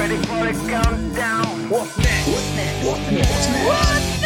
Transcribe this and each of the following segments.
Ready for the countdown. What's next? What's next? What's next? What's next? What's next?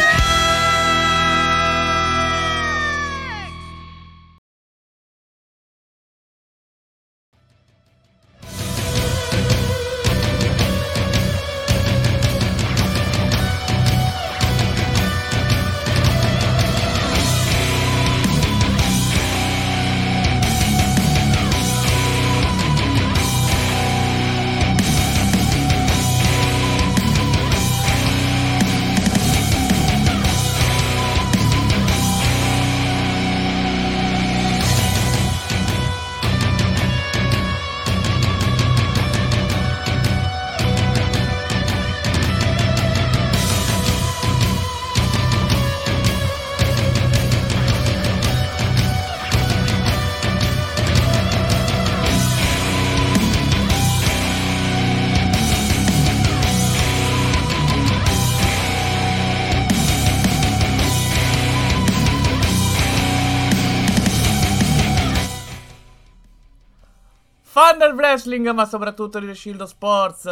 Fan del wrestling, ma soprattutto di Shield Sports.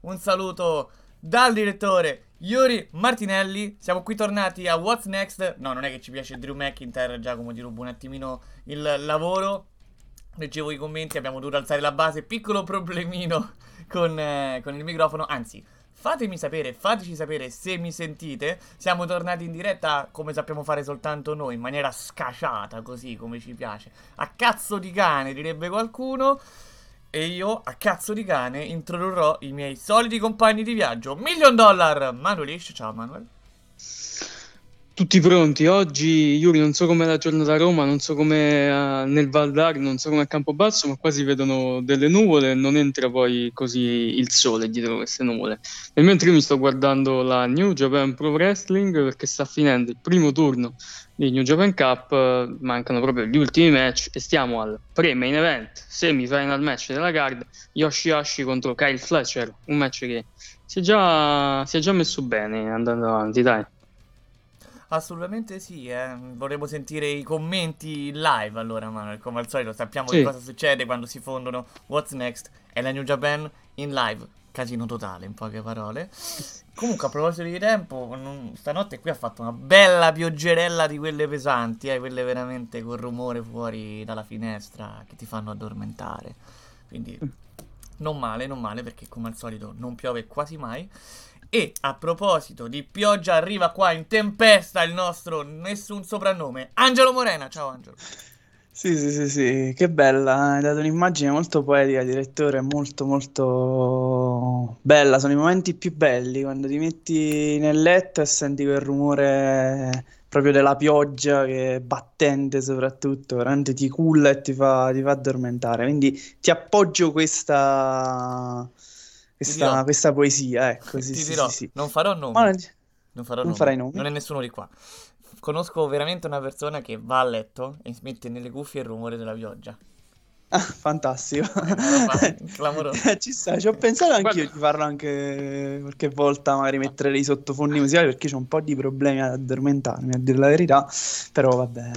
Un saluto dal direttore Yuri Martinelli. Siamo qui tornati a What's Next. No, non è che ci piace Drew McIntyre, Giacomo, ti rubo un attimino il lavoro. Leggevo i commenti, abbiamo dovuto alzare la base. Piccolo problemino con, eh, con il microfono. Anzi, fatemi sapere, fateci sapere se mi sentite. Siamo tornati in diretta come sappiamo fare soltanto noi, in maniera scacciata, così come ci piace. A cazzo di cane, direbbe qualcuno. E io, a cazzo di cane, introdurrò i miei soliti compagni di viaggio. Million Dollar! Manuelish, ciao Manuel. Tutti pronti? Oggi, Yuri, non so com'è la giornata a Roma, non so com'è eh, nel Valdar, non so com'è a Campobasso, ma qua si vedono delle nuvole e non entra poi così il sole dietro queste nuvole. Nel mentre io mi sto guardando la New Japan Pro Wrestling perché sta finendo il primo turno di New Japan Cup, eh, mancano proprio gli ultimi match e stiamo al pre-main event, semi-final match della card, Yoshihashi contro Kyle Fletcher, un match che si è già, si è già messo bene andando avanti, dai. Assolutamente sì, eh. vorremmo sentire i commenti live allora, Manuel. Come al solito, sappiamo Sì. che cosa succede quando si fondono What's Next e la New Japan in live. Casino totale, in poche parole. Comunque, a proposito di tempo, non- stanotte qui ha fatto una bella pioggerella di quelle pesanti, eh, quelle veramente col rumore fuori dalla finestra che ti fanno addormentare. Quindi, non male, non male, perché come al solito non piove quasi mai. E a proposito di pioggia, arriva qua in tempesta il nostro nessun soprannome, Angelo Morena. Ciao Angelo. Sì, sì, sì, sì, che bella, hai dato un'immagine molto poetica, direttore, molto, molto bella, sono i momenti più belli, quando ti metti nel letto e senti quel rumore proprio della pioggia che è battente soprattutto, veramente ti culla e ti fa, ti fa addormentare, quindi ti appoggio questa, questa, dirò. questa poesia, ecco, sì, Ti sì, dirò, sì, non farò nomi. Non- Non farò non nomi. nomi? Non è nessuno di qua. Conosco veramente una persona che va a letto e mette nelle cuffie il rumore della pioggia. Ah, fantastico. Ci sta, ci ho pensato anch'io Guarda- di farlo anche qualche volta, magari mettere dei sottofondi musicali perché ho un po' di problemi ad addormentarmi, a dire la verità, però vabbè,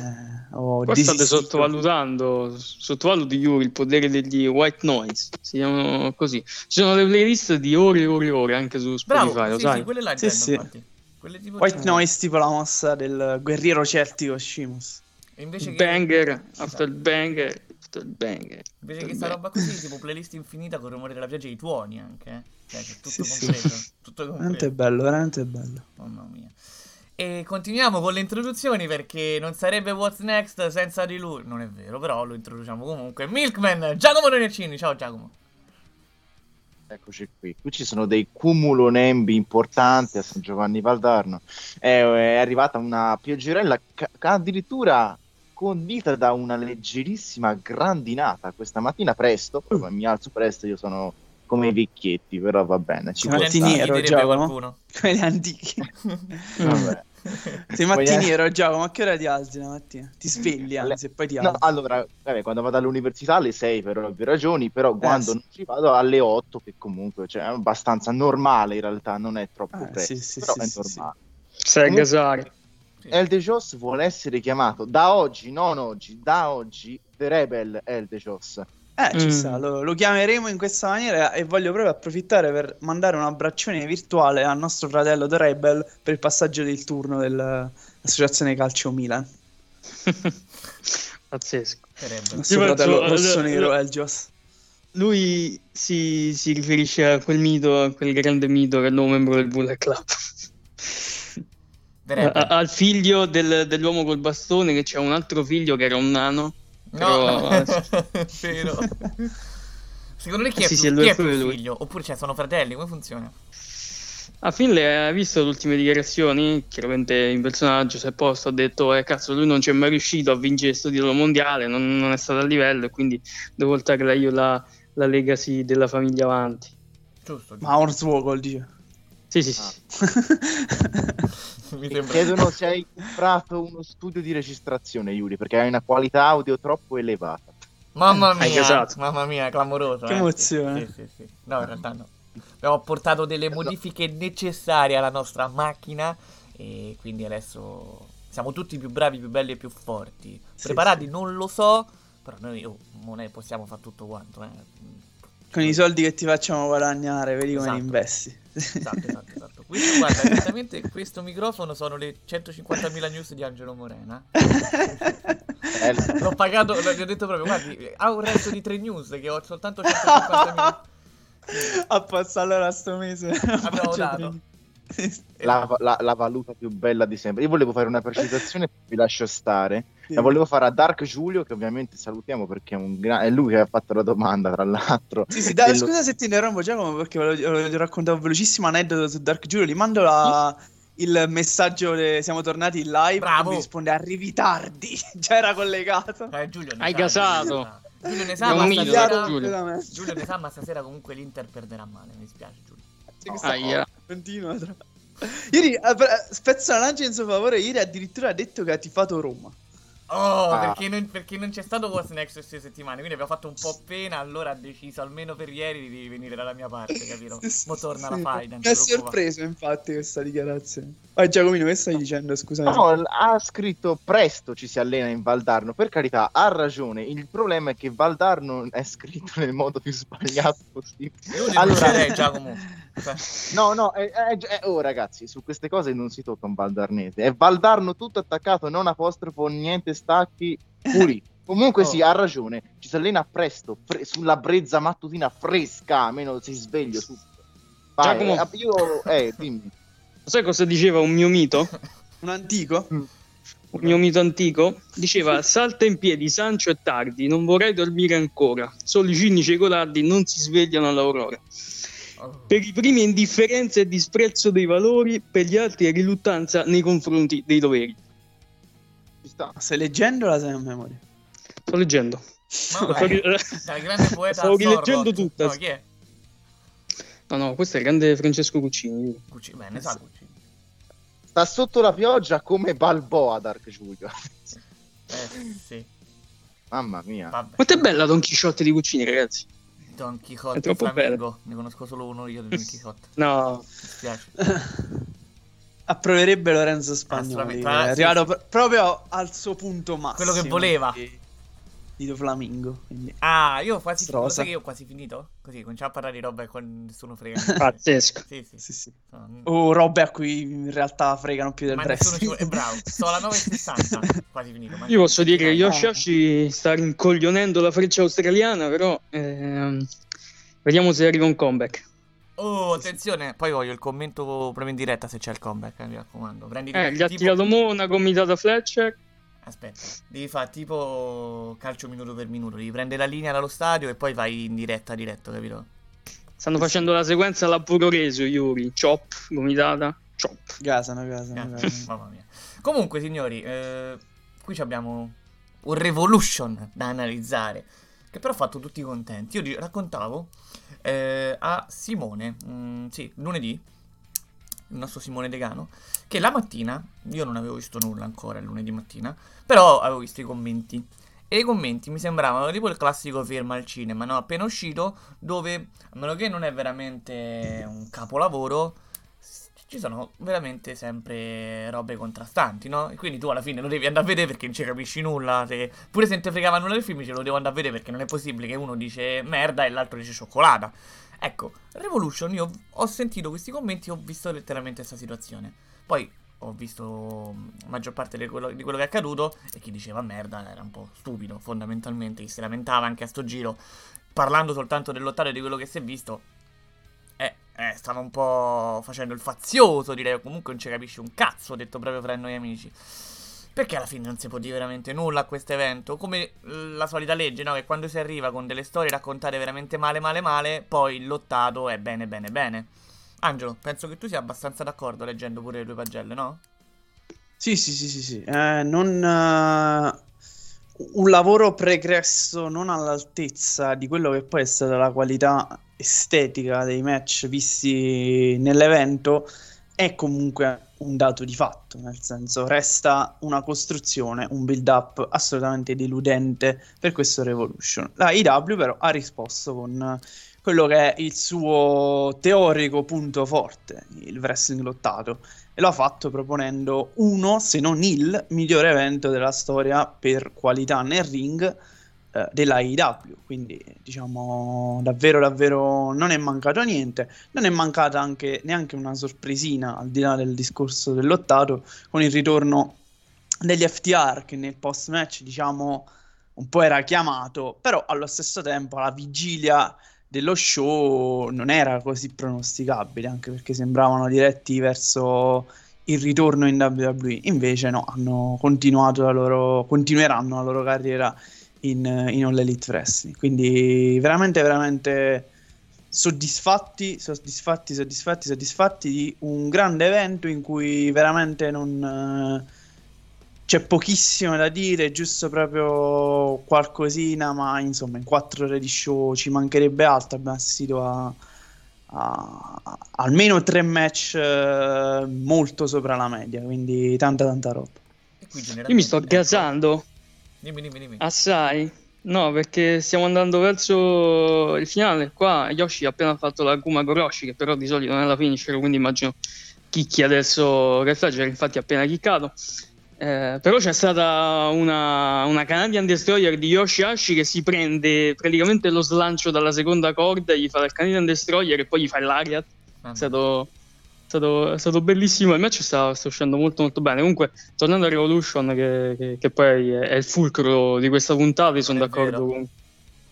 ho Qua state sottovalutando, sottovaluti Yuri il potere degli white noise, si chiamano così. Ci sono le playlist di ore e ore e ore anche su Spotify, Bravo, lo sì, sai? sì, quelle là Sì, sì. infatti. Quelle tipo White Noise tipo la mossa del guerriero celtico che, Banger, after banger, after banger. invece che sta roba così, tipo playlist infinita con il rumore della pioggia e i tuoni anche, eh. Cioè, tutto Sì, sì. completo. Tutto Veramente completo. bello, veramente bello. Mamma mia. E continuiamo con le introduzioni perché non sarebbe What's Next senza di lui. Non è vero, però lo introduciamo comunque. Milkman, Giacomo Reneccini. Ciao Giacomo. Eccoci qui. Qui ci sono dei cumulonembi importanti a San Giovanni Valdarno. È, è arrivata una pioggerella ca- addirittura condita da una leggerissima grandinata questa mattina presto. Poi mi alzo presto, io sono come i vecchietti, però va bene. Ci mattiniero, Giacomo? Come gli antichi. Vabbè. Sei Poi, eh, mattiniero, Giacomo, a che ora ti alzi la mattina? Ti svegli anzi, e poi ti No, alzi. allora, vabbè, quando vado all'università alle 6 per ovvie ragioni, però quando sì. non ci vado alle 8, che comunque cioè, è abbastanza normale in realtà, non è troppo Ah, presto, sì, sì, però sì, è sì, normale. Sai a Comunque- gasare. Elde Jos vuole essere chiamato da oggi, non oggi, da oggi, The Rebel Elde Jos. Eh, ci Mm. sta, lo, lo chiameremo in questa maniera e voglio proprio approfittare per mandare un abbraccione virtuale al nostro fratello The Rebel per il passaggio del turno dell'Associazione Calcio Milan. Pazzesco. Il nostro Io fratello penso- rossonero eh, Elgios. Lui si, si riferisce a quel mito, a quel grande mito che è il nuovo membro del Bullet Club. A- al figlio del- dell'uomo col bastone che c'è un altro figlio che era un nano. No, Però- vero. Secondo lei chi è, Eh sì, più, sì, è chi è è più lui. figlio? Oppure cioè, sono fratelli? Come funziona? A Finlay ha visto le ultime dichiarazioni, chiaramente in personaggio si è posto, ha detto eh cazzo lui non c'è mai riuscito a vincere questo titolo mondiale, non, non è stato a livello e quindi devo portare io la, la legacy della famiglia avanti. Giusto. giusto. Ma Hornswoggle dice. Sì, sì, sì. Mi sembra. chiedono se hai comprato uno studio di registrazione, Yuri, perché hai una qualità audio troppo elevata. Mamma Hai mia, gasato. mamma mia, clamoroso. Che eh. emozione. Sì, sì, sì. No, in realtà no. Abbiamo portato delle modifiche necessarie alla nostra macchina e quindi adesso siamo tutti più bravi, più belli e più forti. Preparati? sì. Non lo so, però noi oh, non è- possiamo fare tutto quanto. Eh. Con i soldi che ti facciamo guadagnare, vedi come li Esatto. investi. Esatto, esatto, esatto. Questo, guarda, esattamente questo microfono sono le 150.000 news di Angelo Morena. L'ho pagato, gli ho detto proprio, guardi, ha un resto di 3 news che ho soltanto 150.000. Apposta allora sto mese. Abbiamo dato. tre- La, la- la valuta più bella di sempre. Io volevo fare una precisazione, vi lascio stare. La volevo fare a Dark Giulio, che ovviamente salutiamo perché è, un gra- è lui che ha fatto la domanda, tra l'altro. Sì, sì, dai, Dello- scusa se ti interrompo Giacomo perché volevo, raccontare un velocissimo aneddoto su Dark Giulio. Gli mando la- il messaggio, le- siamo tornati in live. Bravo. Mi risponde arrivi tardi. Già era collegato. Eh, Giulio Hai sa, gasato. Giulio ne sa, ma stasera... Giulio. Giulio ne sa, ma stasera comunque l'Inter perderà male, mi dispiace Giulio. Sì, questa- Aia. Continua. tra- Ieri, eh, per- spezzo la lancia in suo favore. Ieri addirittura ha detto che ha tifato Roma. Oh, Ah. perché, non, perché non c'è stato What's Next queste settimane, quindi abbiamo fatto un po' pena, allora ha deciso almeno per ieri di venire dalla mia parte, capito? Mo torna la faida, Mi ha sorpreso infatti questa dichiarazione. Vai Giacomino, che stai dicendo? Scusami. No, ha scritto presto ci si allena in Valdarno. Per carità, ha ragione. Il problema è che Valdarno è scritto nel modo più sbagliato possibile. Io Allora- Giacomo. Cioè, No, no, è- è- è- oh ragazzi, su queste cose non si tocca un valdarnese. È Valdarno tutto attaccato, non apostrofo, niente stacchi, pulito. Comunque Oh. sì, ha ragione. Ci si allena presto, fre- sulla brezza mattutina fresca, almeno si sveglio subito. Vai, Giacomo. eh, io, eh, dimmi. Sai cosa diceva un mio mito? Un antico? Un mio mito antico? Diceva salta in piedi, Sancio e tardi, non vorrei dormire ancora. Solo i cinici e i codardi non si svegliano all'aurora. Per i primi indifferenza e disprezzo dei valori, per gli altri è riluttanza nei confronti dei doveri. Sta. Stai leggendo la sai a memoria? Sto leggendo. Sto mia, ri- dal grande poeta Stavo rileggendo tutta. No, chi è? No, no, questo è il grande Francesco Cuccini. Cucci, beh, ne sa Cucci. Sta sotto la pioggia come Balboa Dark Giulio. Eh, sì. Mamma mia. Vabbè. Quanto è bella Don Chisciotte di Guccini, ragazzi. Don È Quixote troppo Flamingo. Ne conosco solo uno io di Don Quixote. No, Mi spiace. Approverebbe Lorenzo Spagnoli. È sì, arrivato proprio al suo punto massimo. Quello che voleva. Di, di Do Flamingo. quindi- Ah, io ho quasi sai che io ho quasi finito? Così cominciamo a parlare di roba e qua nessuno frega. pazzesco. sì, sì. Sì, sì. No, n- O robe a cui in realtà fregano più del ma nessuno ci vuole. Bravo, sto alla 9,60. quasi finito. ma- Io posso dire che Eh, Yoshihashi sta rincoglionendo la freccia australiana, però ehm, vediamo se arriva un comeback. Oh, attenzione. Poi voglio il commento proprio in diretta se c'è il comeback, eh, mi raccomando. Prendi Eh, gli ha tipo- tirato mo una gomitata Fletcher. Aspetta, devi fare tipo calcio minuto per minuto. Devi prendere la linea dallo stadio e poi vai in diretta diretto, capito? Stanno facendo la sequenza alla puro reso, Yuri. Chop, gomitata, chop. Gasano, gasano, gasano. Mamma mia. Comunque, signori, eh, qui ci abbiamo un Revolution da analizzare. Che però ha fatto tutti contenti. Io raccontavo eh, a Simone, mm, sì, lunedì, il nostro Simone Degano, che la mattina, io non avevo visto nulla ancora il lunedì mattina, però avevo visto i commenti. E i commenti mi sembravano tipo il classico firma al cinema, no? Appena uscito, dove, a meno che non è veramente un capolavoro, ci sono veramente sempre robe contrastanti, no? E quindi tu alla fine lo devi andare a vedere perché non ci capisci nulla. se- Pure se non ti fregava nulla del film, ce lo devo andare a vedere perché non è possibile che uno dice merda e l'altro dice cioccolata. Ecco, Revolution, io ho sentito questi commenti e ho visto letteralmente questa situazione. Poi ho visto la maggior parte di quello, di quello che è accaduto e chi diceva merda era un po' stupido, fondamentalmente. Chi si lamentava anche a sto giro, parlando soltanto del lottare di quello che si è visto. Eh, eh, stava un po' facendo il fazioso, direi. Comunque non ci capisci un cazzo, detto proprio fra noi amici. Perché alla fine non si può dire veramente nulla a questo evento. Come la solita legge, no? Che quando si arriva con delle storie raccontate veramente male, male, male, poi il lottato è bene, bene, bene. Angelo, penso che tu sia abbastanza d'accordo leggendo pure le tue pagelle, no? Sì, sì, sì, sì, sì. Eh, non, eh, un lavoro pregresso non all'altezza di quello che poi è stata la qualità estetica dei match visti nell'evento è comunque un dato di fatto, nel senso resta una costruzione, un build-up assolutamente deludente per questo Revolution. La IW però ha risposto con quello che è il suo teorico punto forte, il wrestling lottato e lo ha fatto proponendo uno, se non il migliore evento della storia per qualità nel ring eh, della IW. Quindi, diciamo, davvero, davvero non è mancato niente. Non è mancata anche neanche una sorpresina al di là del discorso del lottato con il ritorno degli FTR che nel post match, diciamo, un po' era chiamato, però allo stesso tempo alla vigilia dello show non era così pronosticabile, anche perché sembravano diretti verso il ritorno in WWE. Invece no, hanno continuato la loro, continueranno la loro carriera in, in All Elite Wrestling. Quindi veramente, veramente soddisfatti, soddisfatti, soddisfatti, soddisfatti di un grande evento in cui veramente non... eh, c'è pochissimo da dire, giusto proprio qualcosina, ma insomma in quattro ore di show ci mancherebbe altro, abbiamo assistito a, a- a- almeno tre match eh, molto sopra la media, quindi tanta tanta roba. Io mi sto gasando Dimmi, dimmi, dimmi. assai. No, perché stiamo andando verso il finale. Qua Yoshi ha appena fatto la Kuma Goroshi, che però di solito non è la finisher, quindi immagino chicchi adesso Red Flag, infatti ha appena chiccato. Eh, però c'è stata una, una Canadian Destroyer di Yoshihashi che si prende praticamente lo slancio dalla seconda corda, gli fa il Canadian Destroyer e poi gli fa l'Ariat. È stato, è stato, è stato bellissimo. Il match sta, sta uscendo molto molto bene. Comunque, tornando a Revolution, che, che- che poi è, il fulcro di questa puntata, sono d'accordo con,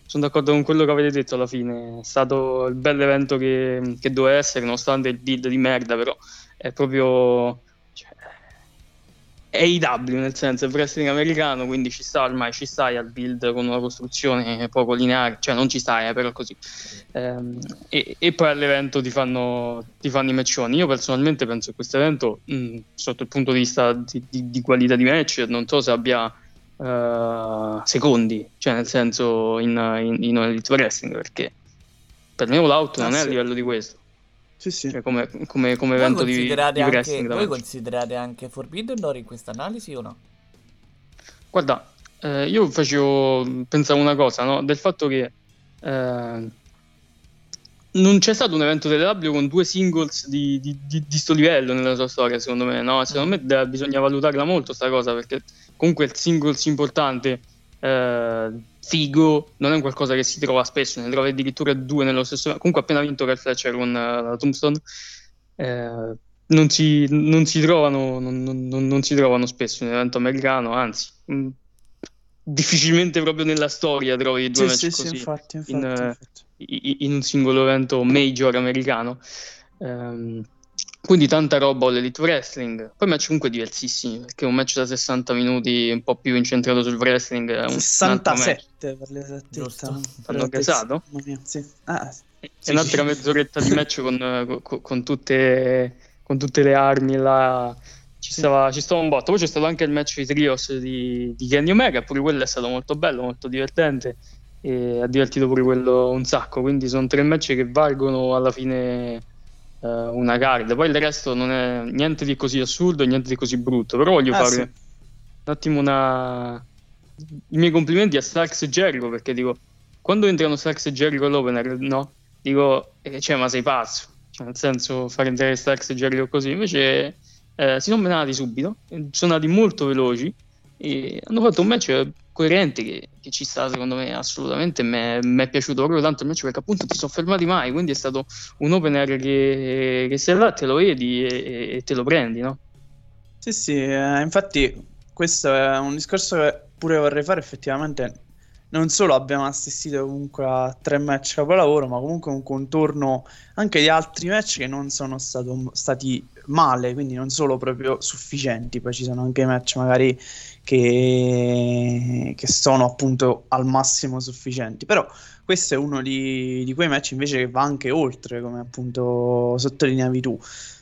sono d'accordo con quello che avete detto alla fine. È stato il bel evento che, che doveva essere, nonostante il build di merda, però è proprio. È IW nel senso, è wrestling americano, quindi ci sta ormai, ci stai al build con una costruzione poco lineare, cioè non ci stai, eh, però così. Ehm, e, e poi all'evento ti fanno, ti fanno i matchoni. Io personalmente penso che questo evento, mh, sotto il punto di vista di, di- di qualità di match, non so se abbia eh, secondi, cioè nel senso in, in, in Elite Wrestling, perché per me All Out non Ah, è a sì. livello di questo, Sì, sì. cioè come, come, come evento di, di anche, wrestling. voi match. considerate anche Forbidden Door in questa analisi o no? Guarda, eh, io facevo, pensavo una cosa, no? Del fatto che eh, non c'è stato un evento delle W con due singles di, di, di, di sto livello nella sua storia, secondo me, no? Secondo me da- bisogna valutarla molto sta cosa, perché comunque il singles importante, eh, figo, non è un qualcosa che si trova spesso, ne trovi addirittura due nello stesso Comunque appena vinto Cal Fletcher con eh, la Tombstone, eh, non, si, non si trovano, non, non- non- si trovano spesso in un evento americano, anzi... mh, Difficilmente proprio nella storia trovi due Sì, match sì, sì, infatti, infatti, in, infatti. in un singolo evento major americano. Ehm, quindi tanta roba all'Elite Wrestling. Poi match comunque diversissimi, perché un match da 60 minuti un po' più incentrato sul wrestling è un, un altro match. 67 per l'esattezza. Hanno mia, sì. Ah, sì. E Sì, un'altra sì. mezz'oretta di match con, eh, co- con tutte, con tutte le armi là. Ci stava, ci stava un botto. Poi c'è stato anche il match di Trios di, di Kenny Omega, pure quello è stato molto bello, molto divertente e ha divertito pure quello un sacco. Quindi sono tre match che valgono alla fine eh, una card. Poi il resto non è niente di così assurdo, niente di così brutto. Però voglio Ah, fare sì. un attimo una... i miei complimenti a Starks e Jericho perché dico, quando entrano Starks e Jericho all'opener, no? Dico, eh, cioè, ma sei pazzo? Cioè, nel senso, fare entrare Starks e Jericho così. Invece eh, si sono menati subito, sono andati molto veloci e hanno fatto un match coerente che, che ci sta secondo me assolutamente. Mi è piaciuto proprio tanto il match perché appunto ti sono fermati mai, quindi è stato un opener che, che sei là, te lo vedi e, e te lo prendi, no? Sì, sì, eh, infatti questo è un discorso che pure vorrei fare effettivamente. Non solo abbiamo assistito comunque a tre match capolavoro, ma comunque un contorno anche di altri match che non sono stato- stati male, quindi non solo proprio sufficienti. Poi ci sono anche match magari che, che sono appunto al massimo sufficienti. Però questo è uno di, di quei match invece che va anche oltre, come appunto sottolineavi tu.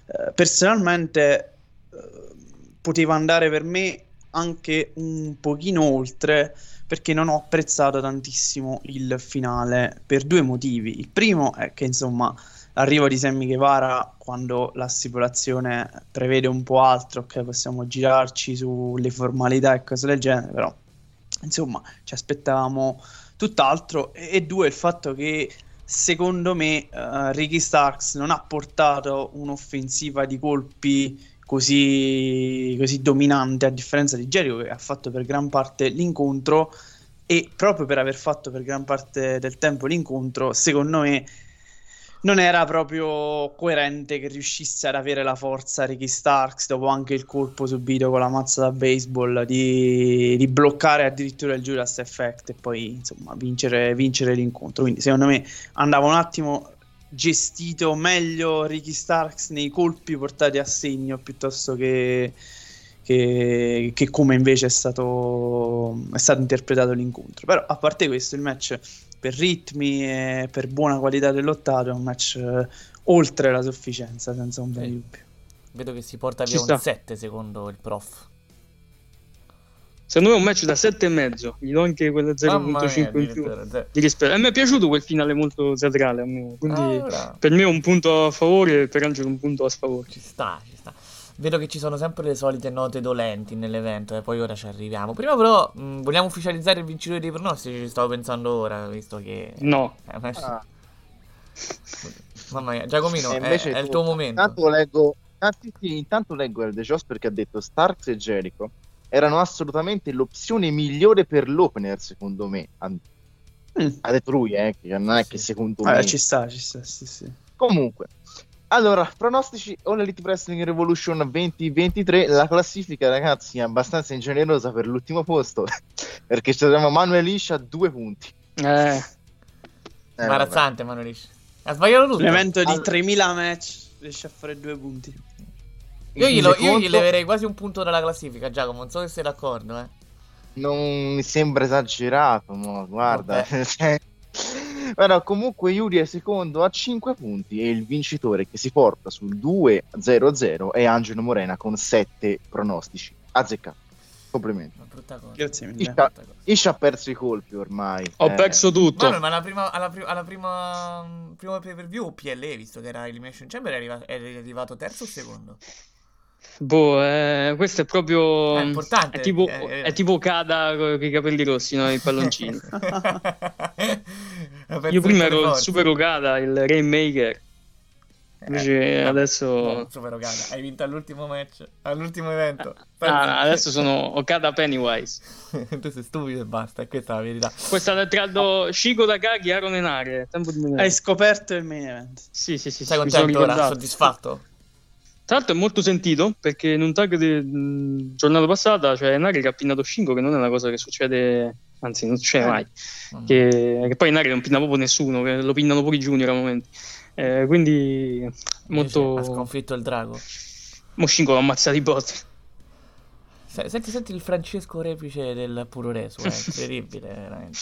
Eh, personalmente eh, poteva andare per me anche un pochino oltre perché non ho apprezzato tantissimo il finale per due motivi. Il primo è che insomma l'arrivo di Sammy Guevara quando la stipulazione prevede un po' altro, ok, possiamo girarci sulle formalità e cose del genere, però insomma ci aspettavamo tutt'altro e, e due il fatto che secondo me eh, Ricky Starks non ha portato un'offensiva di colpi così, così dominante a differenza di Jericho che ha fatto per gran parte l'incontro e proprio per aver fatto per gran parte del tempo l'incontro secondo me non era proprio coerente che riuscisse ad avere la forza Ricky Starks dopo anche il colpo subito con la mazza da baseball di, di bloccare addirittura il Judas Effect e poi insomma vincere, vincere l'incontro. Quindi secondo me andava un attimo gestito meglio Ricky Starks nei colpi portati a segno piuttosto che, che, che come invece è stato, è stato interpretato l'incontro però a parte questo il match per ritmi e per buona qualità del lottato è un match eh, oltre la sufficienza senza un bel Sì. dubbio Vedo che si porta Ci via sta. un 7 secondo il prof. Secondo me è un match da 7,5, gli do anche mia, 0.5 in più di rispetto. E mi è piaciuto quel finale molto teatrale, quindi Allora, per me è un punto a favore e per Angelo un punto a sfavore. ci sta, ci sta. Vedo che ci sono sempre le solite note dolenti nell'evento e poi ora ci arriviamo. Prima però mh, vogliamo ufficializzare il vincitore dei pronostici, ci stavo pensando ora, visto che... No, Eh, ma- Ah. Mamma mia, Giacomino, è, invece è il tu- tuo momento. Intanto leggo, ah, sì, sì, intanto leggo il The Joss perché ha detto Starks e Jericho erano assolutamente l'opzione migliore per l'opener, secondo me. Ha, Mm. ha detto lui, eh, che non è Sì. che secondo Vabbè, me. Ci sta ci sta sì, sì. Comunque, allora, pronostici All Elite Wrestling Revolution 2023. La classifica, ragazzi, è abbastanza ingenerosa per l'ultimo posto perché ci troviamo Manuel Liscia a due punti. eh, Eh. Imbarazzante, Manolisci. Ha sbagliato tutto. un evento di Al- 3000 match riesce a fare due punti Io, glielo, io gli leverei quasi un punto dalla classifica, Giacomo. Non so se sei d'accordo, eh. Non mi sembra esagerato, ma guarda. Però comunque Yuri è secondo a 5 punti e il vincitore che si porta sul 2-0-0 è Angelo Morena con 7 pronostici. Azzeccato. Complimenti. Una brutta cosa. grazie mille Isha. Isha ha perso i colpi ormai. ho Eh, perso tutto. Ma, ma alla prima, alla prima, alla prima, primo pay per view PLE, visto che era Elimination Chamber, è arrivato, è arrivato terzo o secondo? Boh, eh, questo è proprio. È importante, È tipo, eh, eh. è tipo Cada con i capelli rossi, no? I palloncini. Io prima ero il Super Okada, il Rainmaker. Invece no, adesso. no, Super Okada, hai vinto all'ultimo match, all'ultimo evento. Ah, adesso sono Okada Pennywise. tu sei stupido e basta, e questa è la verità. Questa è tra do Shiko Takagi e Aaron Enare. Tempo di Hai scoperto il main event. Sì, sì, sì. Sei sono contento ora? Soddisfatto? Tra l'altro è molto sentito perché in un tag di giornata passata c'è Enare che ha pinnato Shingo, che non è una cosa che succede, anzi non succede mai. Mm. Che, che poi Enare non pinna proprio nessuno, lo pinnano pure i junior a momenti. Eh, quindi molto... Ha sconfitto il drago. Mo Shingo l'ha ammazzato i bot. Se- Senti, senti il Francesco Repice del puro resu, è incredibile, veramente.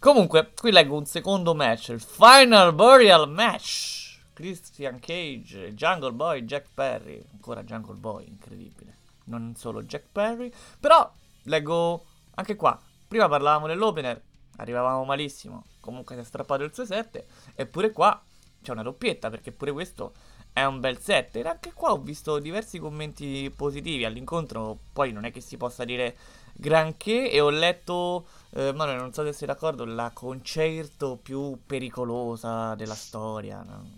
Comunque, qui leggo un secondo match, il Final Burial Match. Christian Cage, Jungle Boy, Jack Perry. Ancora Jungle Boy, incredibile. Non solo Jack Perry. Però, leggo anche qua. Prima parlavamo dell'opener, arrivavamo malissimo. Comunque si è strappato il 6-7. Eppure qua c'è una doppietta, perché pure questo è un bel set. E anche qua ho visto diversi commenti positivi all'incontro. Poi non è che si possa dire granché. E ho letto, eh, Manuel, non so se sei d'accordo, la concerto più pericolosa della storia. no?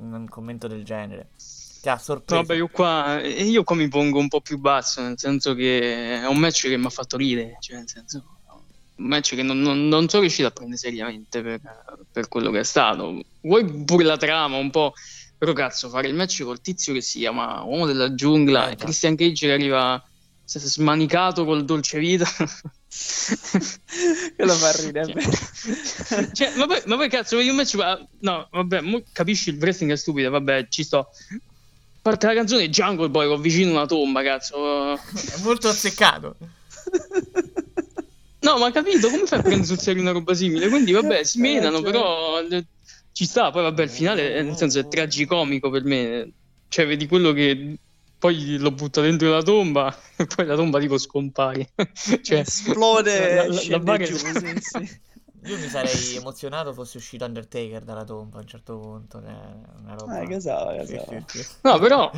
Un commento del genere. Ti ha sorpreso? Vabbè, io qua, eh, io qua mi pongo un po' più basso, nel senso che è un match che mi ha fatto ridere, cioè nel senso un match che non, non- non sono riuscito a prendere seriamente per, per quello che è stato. Vuoi pure la trama un po', però cazzo, fare il match col tizio che si chiama Uomo della Giungla Eh, e. Christian Cage che arriva smanicato col dolce vita. Quello fa ridere. Cioè, cioè, ma, poi, ma poi cazzo, vedi un match qua- No, vabbè, mo capisci il wrestling è stupido, vabbè, ci sto. Parte la canzone Jungle Boy con vicino una tomba, cazzo. È molto azzeccato. No, ma capito, come fai a prendere sul serio una roba simile? Quindi vabbè, si menano, però eh, ci sta, poi vabbè, il finale, eh, nel senso, è tragicomico per me. Cioè, vedi quello che poi lo butta dentro la tomba e poi la tomba tipo scompare. cioè, Esplode la- la- la giù, sì, sì. Io mi sarei emozionato fosse uscito Undertaker dalla tomba a un certo punto. eh, Una roba... Eh, che so, che Sì, so. sì, sì. No, però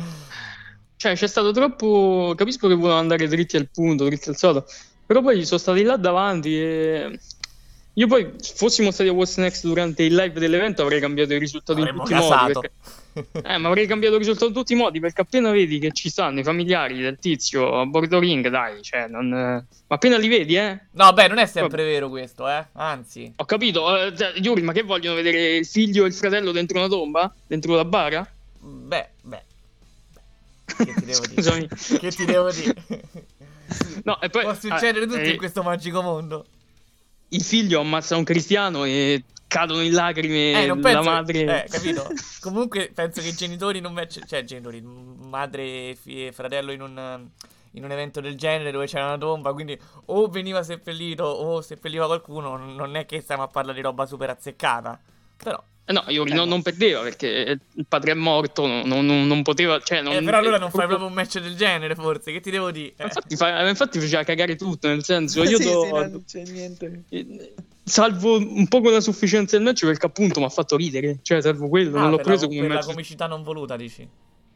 cioè, c'è stato troppo. Capisco che volevano andare dritti al punto, dritti al sodo. Però poi sono stati là davanti e. Io poi, fossimo stati a What's Next durante il live dell'evento, avrei cambiato il risultato in Avremmo tutti i modi. casato. Perché... Eh, ma avrei cambiato il risultato in tutti i modi perché appena vedi che ci stanno i familiari del tizio a bordo ring, dai, cioè, non. Ma appena li vedi, eh. No, beh, non è sempre vero questo, eh. Anzi. Ho capito, eh, cioè, Yuri, ma che vogliono vedere il figlio e il fratello dentro una tomba? Dentro la bara? Beh, beh. beh. Che ti devo dire? Che ti devo dire? No, e poi. Può succedere ah, tutto eh, in questo magico mondo. Il figlio ammazza un cristiano e cadono in lacrime Eh, la penso. madre. Eh, capito? Comunque penso che i genitori non match. Cioè, genitori, madre e e fratello in un. In un evento del genere dove c'era una tomba, quindi o veniva seppellito o seppelliva qualcuno, non è che stiamo a parlare di roba super azzeccata. Però, Eh, no, Yuri non, non perdeva perché il padre è morto, non, non- non poteva. Cioè, non, eh, però allora non eh, fai proprio un match del genere, forse. Che ti devo dire? Eh. Infatti, fa- infatti faceva cagare tutto, nel senso, io Sì, do- sì, non c'è niente. eh, salvo un po' con la sufficienza del match perché appunto mi ha fatto ridere, cioè salvo quello, Ah, non l'ho preso la, come per la match. comicità non voluta, dici?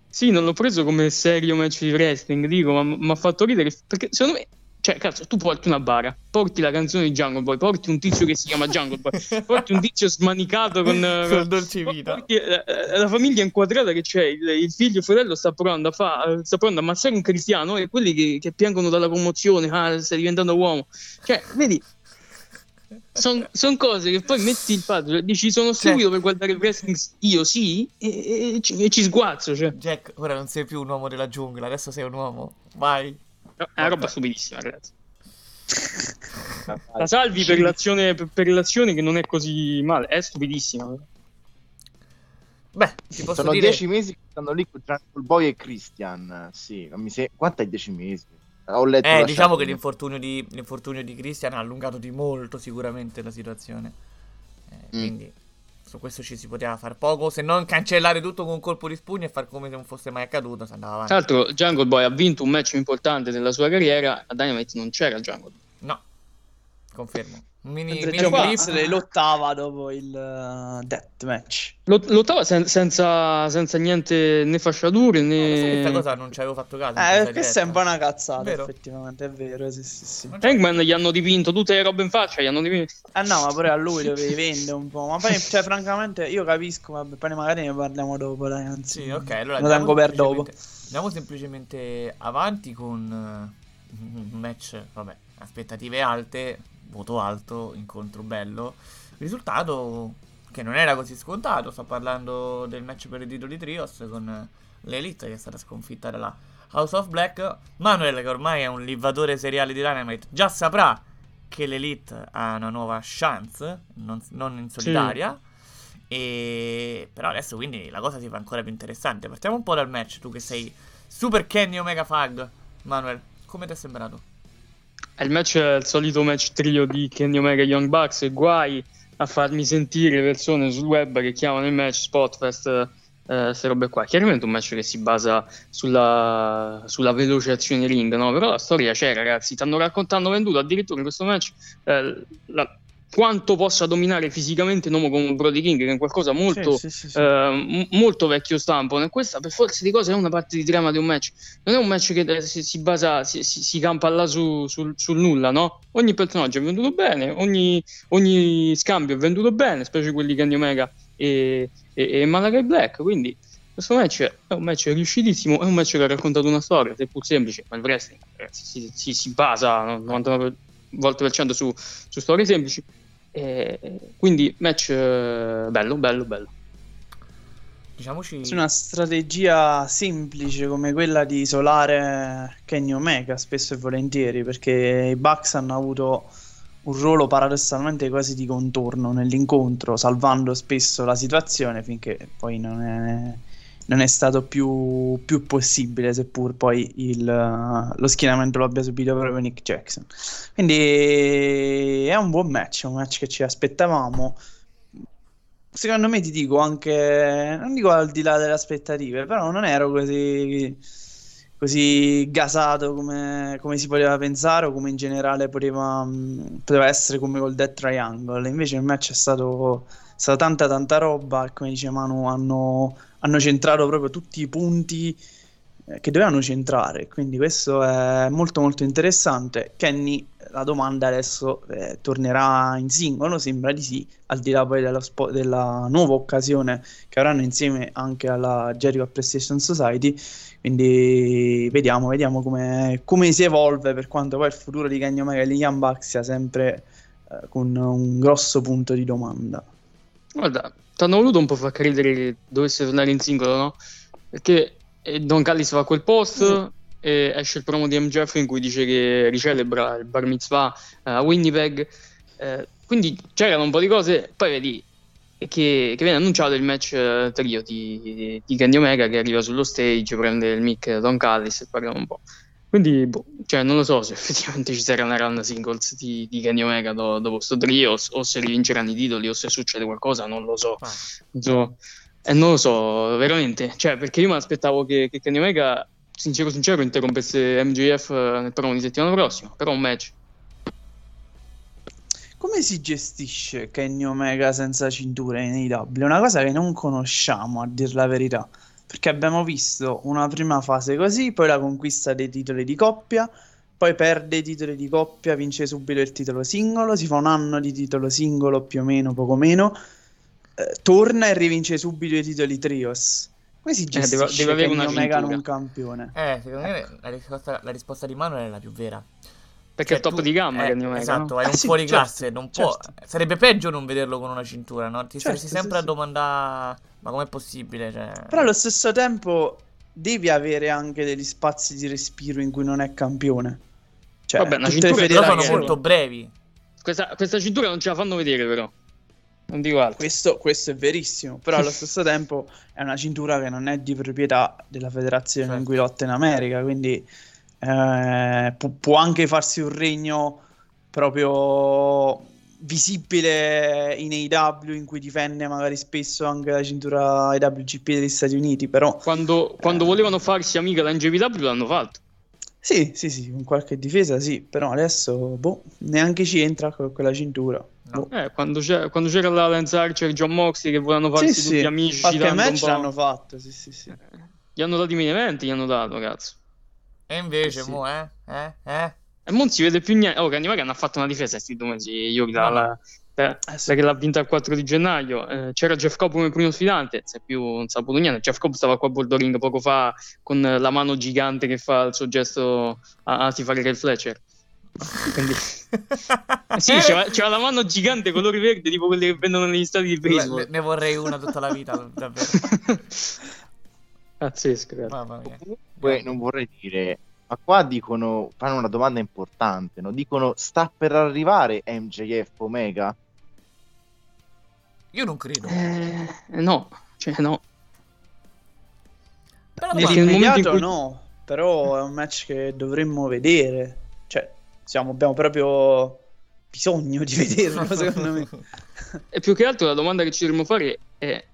Sì, non l'ho preso come serio match di wrestling, dico, ma mi ha fatto ridere perché secondo me, cioè, cazzo, tu porti una bara, porti la canzone di Jungle Boy, porti un tizio che si chiama Jungle Boy, porti un tizio smanicato con, eh, Col dolce vita. porti, eh, eh, la famiglia inquadrata che c'è, il, il figlio e il fratello sta provando a fa, sta provando a ammazzare un cristiano e quelli che, che piangono dalla commozione, ah, stai diventando uomo. Cioè, vedi, sono cose che poi metti il padre, dici sono stupido per guardare il wrestling, io sì, e, e- e ci, e ci sguazzo, cioè. Jack, ora non sei più un uomo della giungla, adesso sei un uomo. Vai. È una roba stupidissima, ragazzi. La salvi per l'azione, per, per l'azione che non è così male, è stupidissima. Beh, ti posso Sono dire... dieci mesi che stanno lì con Jungle Boy e Christian. Sì, mi se... quanto è dieci mesi? Ho letto Eh, diciamo chat. che l'infortunio di, l'infortunio di Christian ha allungato di molto sicuramente la situazione. Eh, Mm. Quindi su questo ci si poteva far poco, se non cancellare tutto con un colpo di spugno e far come se non fosse mai accaduto, si andava avanti. Tra l'altro, Jungle Boy ha vinto un match importante della sua carriera. A Dynamite non c'era Jungle Boy. No. Confermo. Mini, Mentre mini. Moxley lottava dopo il uh, death match. Lot- lottava sen- senza, senza niente né fasciature né... Questa cosa non ci avevo fatto caso. Eh, questa questa è un po' diretta. una cazzata, Vero? effettivamente, è vero, sì, sì, sì. Hangman gli hanno dipinto tutte le robe in faccia, gli hanno dipinto... Ah no, ma pure a lui dovevi vendere un po'. Ma poi, cioè, francamente, io capisco, vabbè, poi magari ne parliamo dopo, dai, anzi. Sì, ok, allora Lo tengo per dopo. Andiamo semplicemente avanti con eh, un match, vabbè, aspettative alte, voto alto, incontro bello. Risultato che non era così scontato, sto parlando del match per i titoli trios con l'Elite che è stata sconfitta dalla House of Black. Manuel, che ormai è un livatore seriale di Dynamite, già saprà che l'Elite ha una nuova chance, non, non in solitaria. E però adesso quindi la cosa si fa ancora più interessante. Partiamo un po' dal match. Tu che sei Super Kenny Omega Fag, Manuel, come ti è sembrato? Il match è il solito match trio di Kenny Omega e Young Bucks e guai a farmi sentire persone sul web che chiamano il match Spotfest, eh, queste robe qua. Chiaramente un match che si basa sulla, sulla veloce azione ring, no? Però la storia c'è, ragazzi. Ti hanno raccontato, venduto addirittura in questo match eh, la- quanto possa dominare fisicamente un uomo come Brody King, che è qualcosa molto, Sì, sì, sì, eh, molto vecchio stampo. E questa, per forza di cose, è una parte di trama di un match. Non è un match che eh, si, si basa, si, si- si campa là su- sul, sul nulla, no? Ogni personaggio è venduto bene, ogni, ogni scambio è venduto bene, specie quelli di Kenny Omega e, e, e Malakai Black. Quindi questo match è un match riuscitissimo, è un match che ha raccontato una storia, seppur semplice, ma il wrestling ragazzi, si, si- si basa no, 99 volte per cento su, su storie semplici. E quindi match eh, bello, bello, bello. Diciamoci Su una strategia semplice come quella di isolare Kenny Omega spesso e volentieri perché i Bucks hanno avuto un ruolo paradossalmente quasi di contorno nell'incontro salvando spesso la situazione finché poi non è, non è stato più, più possibile seppur poi il, lo schienamento lo abbia subito proprio Nick Jackson quindi è un buon match un match che ci aspettavamo secondo me ti dico anche, non dico al di là delle aspettative, però non ero così, così gasato come, come si poteva pensare o come in generale poteva, mh, poteva essere come col Death Triangle. Invece il match è stato, stata tanta tanta roba e come dice Manu hanno, hanno centrato proprio tutti i punti eh, che dovevano centrare, quindi questo è molto molto interessante. Kenny, la domanda adesso eh, tornerà in singolo, sembra di sì, al di là poi della, spo- della nuova occasione che avranno insieme anche alla Jericho Appreciation Society, quindi vediamo, vediamo come, come si evolve per quanto poi il futuro di Kenny Omega e Young Bucks sia sempre eh, con un grosso punto di domanda. Guarda, ti hanno voluto un po' far credere che dovesse tornare in singolo, no? Perché eh, Don Callis fa quel post e esce il promo di MJF in cui dice che ricelebra il bar mitzvah eh, a Winnipeg. eh, quindi c'erano un po' di cose, poi vedi che, che viene annunciato il match eh, trio di, di Kenny Omega che arriva sullo stage, prende il mic Don Callis e parla un po'. Quindi, boh, cioè, non lo so se effettivamente ci sarà una run singles di, di Kenny Omega do- dopo sto trio, o, o se rivinceranno i titoli, o se succede qualcosa, non lo so. Ah, Non so, eh, non lo so, veramente. Cioè, perché io mi aspettavo che, che Kenny Omega, sincero sincero, interrompesse MJF eh, nel promo di settimana prossima. Però un match. Come si gestisce Kenny Omega senza cintura in AEW? È una cosa che non conosciamo, a dir la verità. Perché abbiamo visto una prima fase così, poi la conquista dei titoli di coppia, poi perde i titoli di coppia, vince subito il titolo singolo, si fa un anno di titolo singolo più o meno, poco meno, eh, torna e rivince subito i titoli trios. Come si deve- gestisce deve avere Kenny una Omega non campione? Eh, secondo me la risposta, la risposta di Manuel è la più vera. Perché Cioè, è top tu- di gamma eh, Kenny Omega. Esatto, no? è Eh un sì, fuori certo, classe, non può... certo. Sarebbe peggio non vederlo con una cintura, no? Ti Certo, saresti sì, sempre a sì. domandare... Ma com'è possibile? Cioè... Però allo stesso tempo devi avere anche degli spazi di respiro in cui non è campione. Cioè, Vabbè, una tutte cintura Però sono molto brevi. Questa, questa cintura non ce la fanno vedere, però. Non dico altro. Questo, questo è verissimo, però allo stesso tempo è una cintura che non è di proprietà della federazione Certo. in cui lotta in America, quindi eh, pu- può anche farsi un regno proprio visibile in AEW in cui difende magari spesso anche la cintura IWGP degli Stati Uniti, però Quando, quando Eh. volevano farsi amica la NJPW l'hanno fatto. Sì, sì, sì, con qualche difesa sì, però adesso boh, neanche ci entra con quella cintura. Boh. Eh, quando, c'era, quando c'era la Lance Archer e John Moxley che volevano farsi Sì, tutti sì, amici, qualche match l'hanno fatto, sì, sì, sì. Gli hanno dato i main event, gli hanno dato, cazzo. E invece, Sì. mo, eh? Eh? Eh? E non si vede più niente. Oh, Candivaga ha fatto una difesa sti due mesi. Io No, la, la- Eh, sì. che l'ha vinta il 4 di gennaio. Eh, c'era Jeff Cobb come primo sfidante. È più non saputo niente. Jeff Cobb stava qua a bordo ring poco fa con la mano gigante che fa il suo gesto a, a tifare Ray Fletcher. Quindi, Eh sì, c'era, c'era la mano gigante colore verde, tipo quelli che vendono negli stadi di Ne, baseball. ne vorrei una tutta la vita, davvero. Pazzesco. Comunque non vorrei dire, ma qua dicono, fanno una domanda importante, no? Dicono sta per arrivare MJF Omega? Io non credo. Eh, no, cioè no. Però nel Nell'immediato cui- no, però è un match che dovremmo vedere. Cioè, siamo, abbiamo proprio bisogno di vederlo, secondo me. E più che altro la domanda che ci dovremmo fare è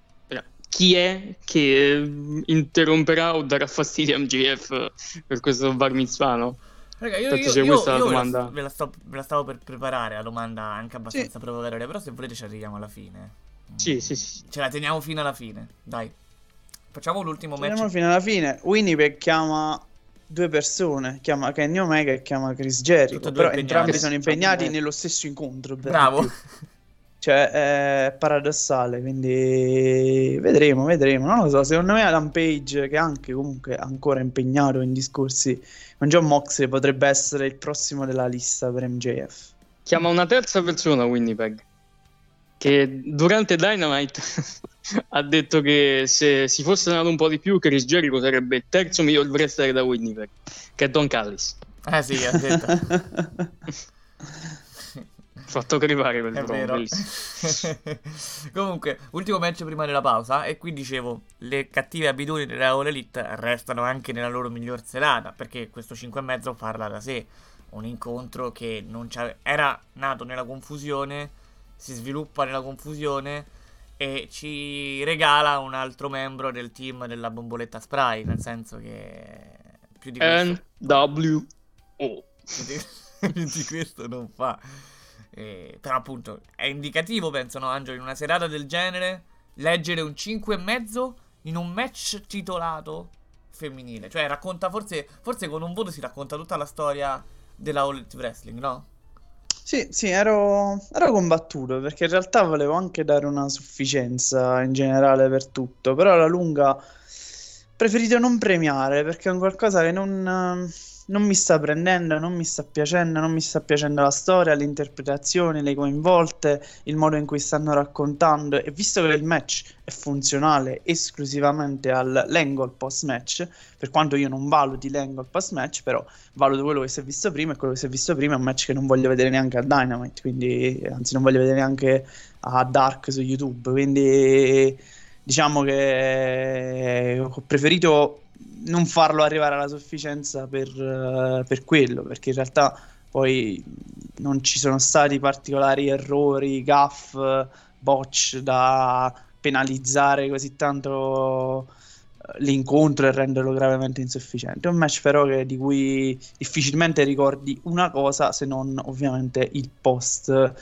chi è che eh, interromperà o darà fastidio a MJF per questo bar mitzvah, no? Raga, io, Infatti io, io- io ve la- domanda. Ve, la sto- ve la stavo per preparare la domanda anche abbastanza provocatoria, però se volete ci arriviamo alla fine. Sì, sì, sì. Ce la teniamo fino alla fine, dai. Facciamo l'ultimo Andiamo match. fino alla fine. Winnipeg chiama due persone, chiama Kenny Omega e chiama Chris Jericho. Però entrambi sono impegnati nello stesso incontro. Bravo. Cioè, è paradossale, quindi vedremo, vedremo. Non lo so, secondo me Adam Page, che è anche comunque ancora impegnato in discorsi con John Moxley, potrebbe essere il prossimo della lista per MJF. Chiama una terza persona Winnipeg che durante Dynamite ha detto che se si fosse nato un po' di più Chris Jericho sarebbe il terzo miglior wrestler da Winnipeg che è Don Callis Eh sì, ha detto. fatto crepare quel È bellissimo. Comunque, ultimo match prima della pausa. E qui dicevo: le cattive abitudini della All Elite restano anche nella loro miglior serata. Perché questo 5 e mezzo parla da sé. Un incontro che era nato nella confusione, si sviluppa nella confusione e ci regala un altro membro del team della bomboletta spray. Nel senso che più di questo. NWO Più di, più di questo non fa. Eh, però appunto è indicativo, penso, no, Angelo, in una serata del genere, leggere un 5 e mezzo in un match titolato femminile. Cioè racconta forse, forse con un voto si racconta tutta la storia della All Elite Wrestling, no? Sì, sì, ero, ero combattuto perché in realtà volevo anche dare una sufficienza in generale per tutto, però alla lunga preferito non premiare perché è un qualcosa che non, non mi sta prendendo, non mi sta piacendo, non mi sta piacendo la storia, le interpretazioni, le coinvolte, il modo in cui stanno raccontando. E visto che il match è funzionale esclusivamente all'angle post-match, per quanto io non valuti l'angle post-match, però valuto quello che si è visto prima e quello che si è visto prima è un match che non voglio vedere neanche a Dynamite, quindi anzi non voglio vedere neanche a Dark su YouTube, quindi diciamo che ho preferito non farlo arrivare alla sufficienza per, eh, per quello, perché in realtà poi non ci sono stati particolari errori, gaff, botch da penalizzare così tanto eh, l'incontro e renderlo gravemente insufficiente. È un match però che- di cui difficilmente ricordi una cosa se non ovviamente il post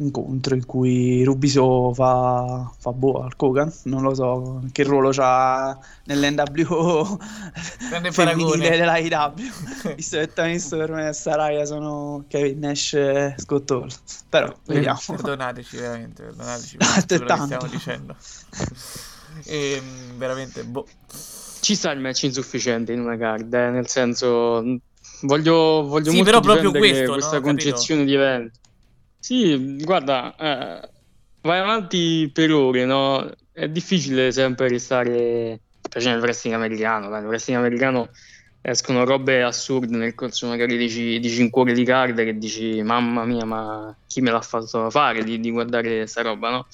incontro in cui Rubiso fa, fa boh al Kogan, non lo so che ruolo c'ha nell'NWO femminile della IW, visto che Tanisto per me e Saraya sono Kevin Nash e Scott Hall, però vediamo. Perdonateci, veramente, perdonateci per quello che stiamo dicendo. Ehm, veramente, boh. ci sta il match insufficiente in una card eh, nel senso voglio, voglio Sì, molto però proprio questo, no? questa Capito? concezione di evento sì guarda eh, vai avanti per ore no? è difficile sempre restare specie nel wrestling americano dai, nel wrestling americano escono robe assurde nel corso magari di, ci- di 5 ore di card che dici mamma mia ma chi me l'ha fatto fare di, di guardare sta roba no?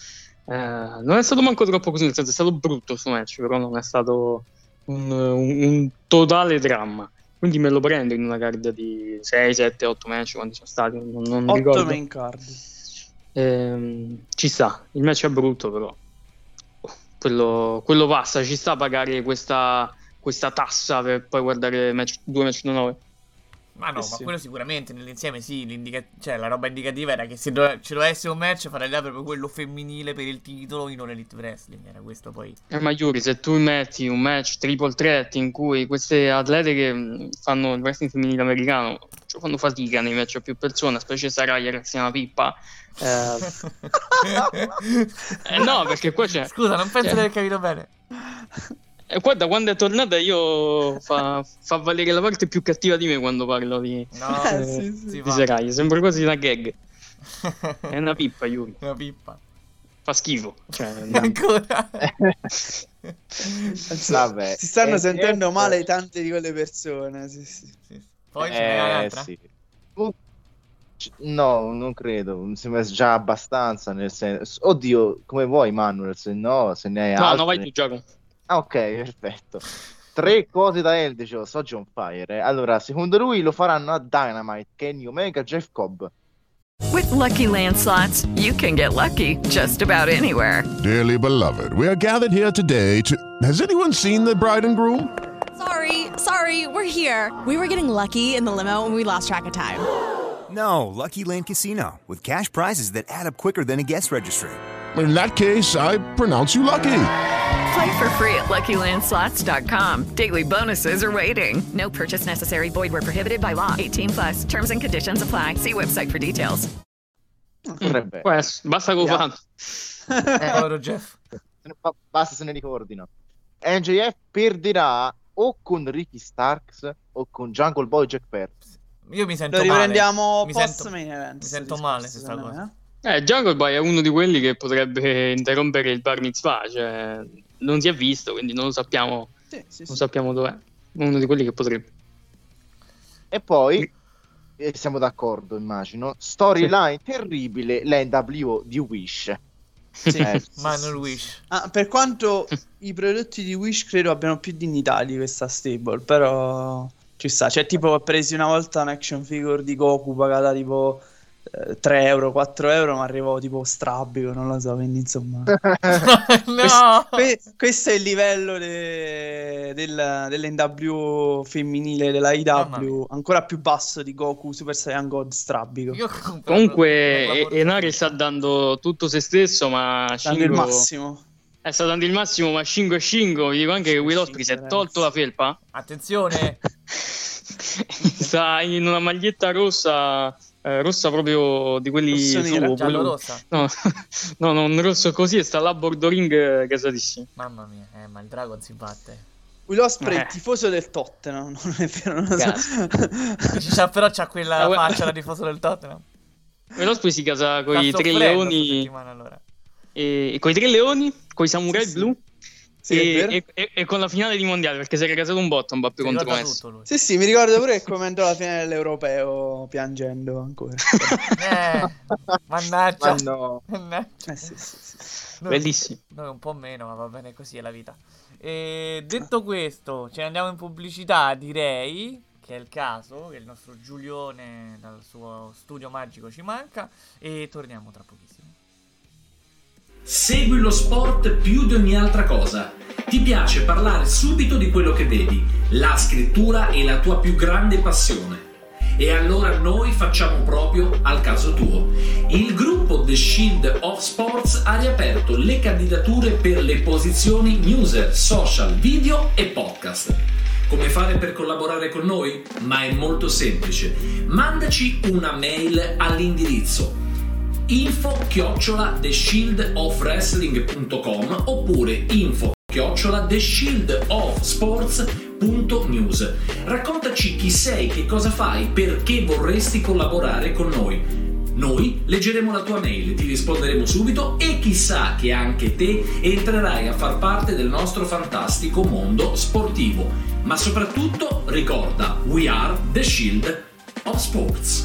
Eh, non è stato manco troppo così, nel senso è stato brutto questo match, però non è stato un, un- un totale dramma. Quindi me lo prendo in una card di 6, 7, 8 match quanti sono stati, non, non 8 ricordo. main card. Ehm, ci sta, il match è brutto però. Quello, quello passa, ci sta a pagare questa, questa tassa per poi guardare match, due match da 9. Ma no, Sì, ma quello sicuramente nell'insieme sì, l'indica- cioè la roba indicativa era che se dove- ci doveva essere un match farei là proprio quello femminile per il titolo in un Elite Wrestling, era questo poi. Eh, ma Yuri, se tu metti un match triple threat in cui queste atlete che mh, fanno il wrestling femminile americano cioè, fanno fatica nei match a più persone, specie Saraya che sia una pippa. Eh, eh, no, perché qua c'è. Scusa, non penso cioè, di aver capito bene. eh, qua da quando è tornata io fa, fa valere la parte più cattiva di me quando parlo di, No, eh, sì, sì. si di. Saraya. Sembra quasi una gag. È una pippa, Yuri. Una pippa. Fa schifo. Cioè. Ancora. Vabbè, si stanno eh, sentendo eh, male tante di quelle persone. Sì, sì. Sì. Poi ce n'è Eh, un'altra. sì. Uh, c- No, non credo. Mi sembra già abbastanza. Nel senso, oddio, come vuoi, Manuel. Se no, se ne hai No, altre. no, vai tu, Giacomo. Ah, ok, perfetto. Tre cose da Eldejo, so John Fire. eh. Allora, secondo lui lo faranno a Dynamite, Kenny Omega, Jeff Cobb. With Lucky Land slots, you can get lucky just about anywhere. Dearly beloved, we are gathered here today to. Has anyone seen the bride and groom? Sorry, sorry, we're here. We were getting lucky in the limo and we lost track of time. No, Lucky Land Casino, with cash prizes that add up quicker than a guest registry. In that case, I pronounce you lucky. Play for free at LuckyLandSlots.com. Daily bonuses are waiting. No purchase necessary. Void were prohibited by law. 18 plus. Terms and conditions apply. See website for details. Potrebbe. Basta lo Yeah. Povero Jeff. Se Basta se ne ricordino. NJF perderà o con Ricky Starks o con Jungle Boy Jack Perry. Io mi sento Lo male. riprendiamo Mi post sento- main event. Mi sento male su sta cosa. me, Eh, Jungle Boy è uno di quelli che potrebbe interrompere il bar mitzvah, cioè non si è visto, quindi non lo sappiamo? Sì, sì, non sì. sappiamo dov'è. Uno di quelli che potrebbe. E poi, e siamo d'accordo, immagino, storyline terribile, l'NW di Wish. Sì. Eh, Manuel Wish. Ah, per quanto i prodotti di Wish credo abbiano più dignità di questa stable, però ci sta. Cioè, tipo, ho presi una volta un action figure di Goku pagata tipo 3 euro, 4 euro, ma arrivavo tipo strabico, non lo so, quindi insomma... no! Que- questo è il livello de- del- dell'NW femminile della IW, ancora più basso di Goku Super Saiyan God strabico. Comunque. Enari sta dando tutto se stesso, ma il Shingo... massimo. Eh, sta dando il massimo, ma Shingo e Shingo, vi dico anche che Will Ospreay si è tolto la felpa. Attenzione! sta in una maglietta rossa, eh, rossa proprio di quelli Giallo rossa. No, no, no, un rosso così e sta là a bordo ring eh, gasatissimo. Mamma mia, eh, ma il Dragon si batte. Will Ospreay, Eh. tifoso del Tottenham, non è vero, non lo so. C'ha- però c'ha quella Ah, faccia da tifoso del Tottenham. Will Ospreay si casa con i tre leoni, allora. e, con i tre leoni, con i samurai sì. blu. Sì, è e, e- e- con la finale di mondiale perché si era casato un botto un po' più Si contro Messi. tutto lui. Sì, sì, mi ricordo pure che commentò la fine dell'Europeo piangendo ancora. Eh, mannaggia. Ma no. Mannaggia. Eh, sì, sì, sì. Noi- Bellissimo. Noi un po' meno, ma va bene così è la vita. E detto questo, ce ne andiamo in pubblicità, direi che è il caso, che il nostro Giulione dal suo studio magico ci manca e torniamo tra pochissimo. Segui lo sport più di ogni altra cosa. Ti piace parlare subito di quello che vedi. La scrittura è la tua più grande passione. E allora noi facciamo proprio al caso tuo. Il gruppo The Shield of Sports ha riaperto le candidature per le posizioni newser, social, video e podcast. Come fare per collaborare con noi? Ma è molto semplice. Mandaci una mail all'indirizzo info chiocciola theshieldofwrestling.com oppure info chiocciola theshieldofsports.news raccontaci chi sei, che cosa fai, perché vorresti collaborare con noi noi leggeremo la tua mail, ti risponderemo subito e chissà che anche te entrerai a far parte del nostro fantastico mondo sportivo. Ma soprattutto ricorda, we are the shield of sports.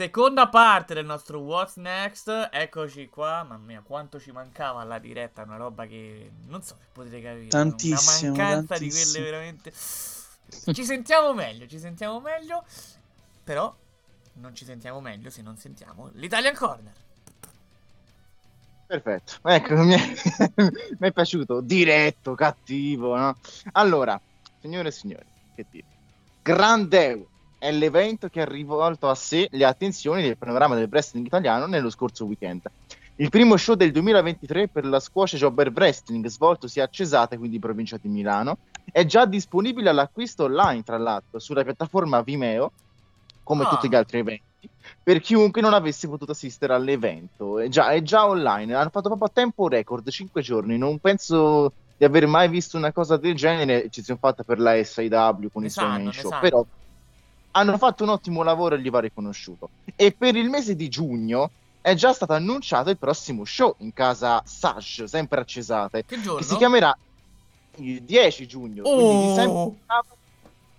Seconda parte del nostro What's Next, eccoci qua, mamma mia quanto ci mancava alla diretta, una roba che non so se potete capire, Tantissimo, una mancanza tantissimo. di quelle veramente... Ci sentiamo meglio, ci sentiamo meglio, però non ci sentiamo meglio se non sentiamo l'Italian Corner. Perfetto, ecco, mi è, mi è piaciuto, diretto, cattivo, no? Allora, signore e signori, che dire? Grande è l'evento che ha rivolto a sé le attenzioni del panorama del wrestling italiano nello scorso weekend. Il primo show del 2023 per la squash Jobber Wrestling, svoltosi a Cesate, quindi in provincia di Milano, è già disponibile all'acquisto online, tra l'altro, sulla piattaforma Vimeo, come Ah. tutti gli altri eventi, per chiunque non avesse potuto assistere all'evento. È già, è già online, hanno fatto proprio a tempo record, 5 giorni. Non penso di aver mai visto una cosa del genere, ci siamo fatta per la SIW con Ne i suoi sanno, main ne show, però hanno fatto un ottimo lavoro e gli va riconosciuto. E per il mese di giugno è già stato annunciato il prossimo show in casa Sash, sempre a Cesate, Che giorno? che si chiamerà il 10 giugno, quindi di sempre, Oh,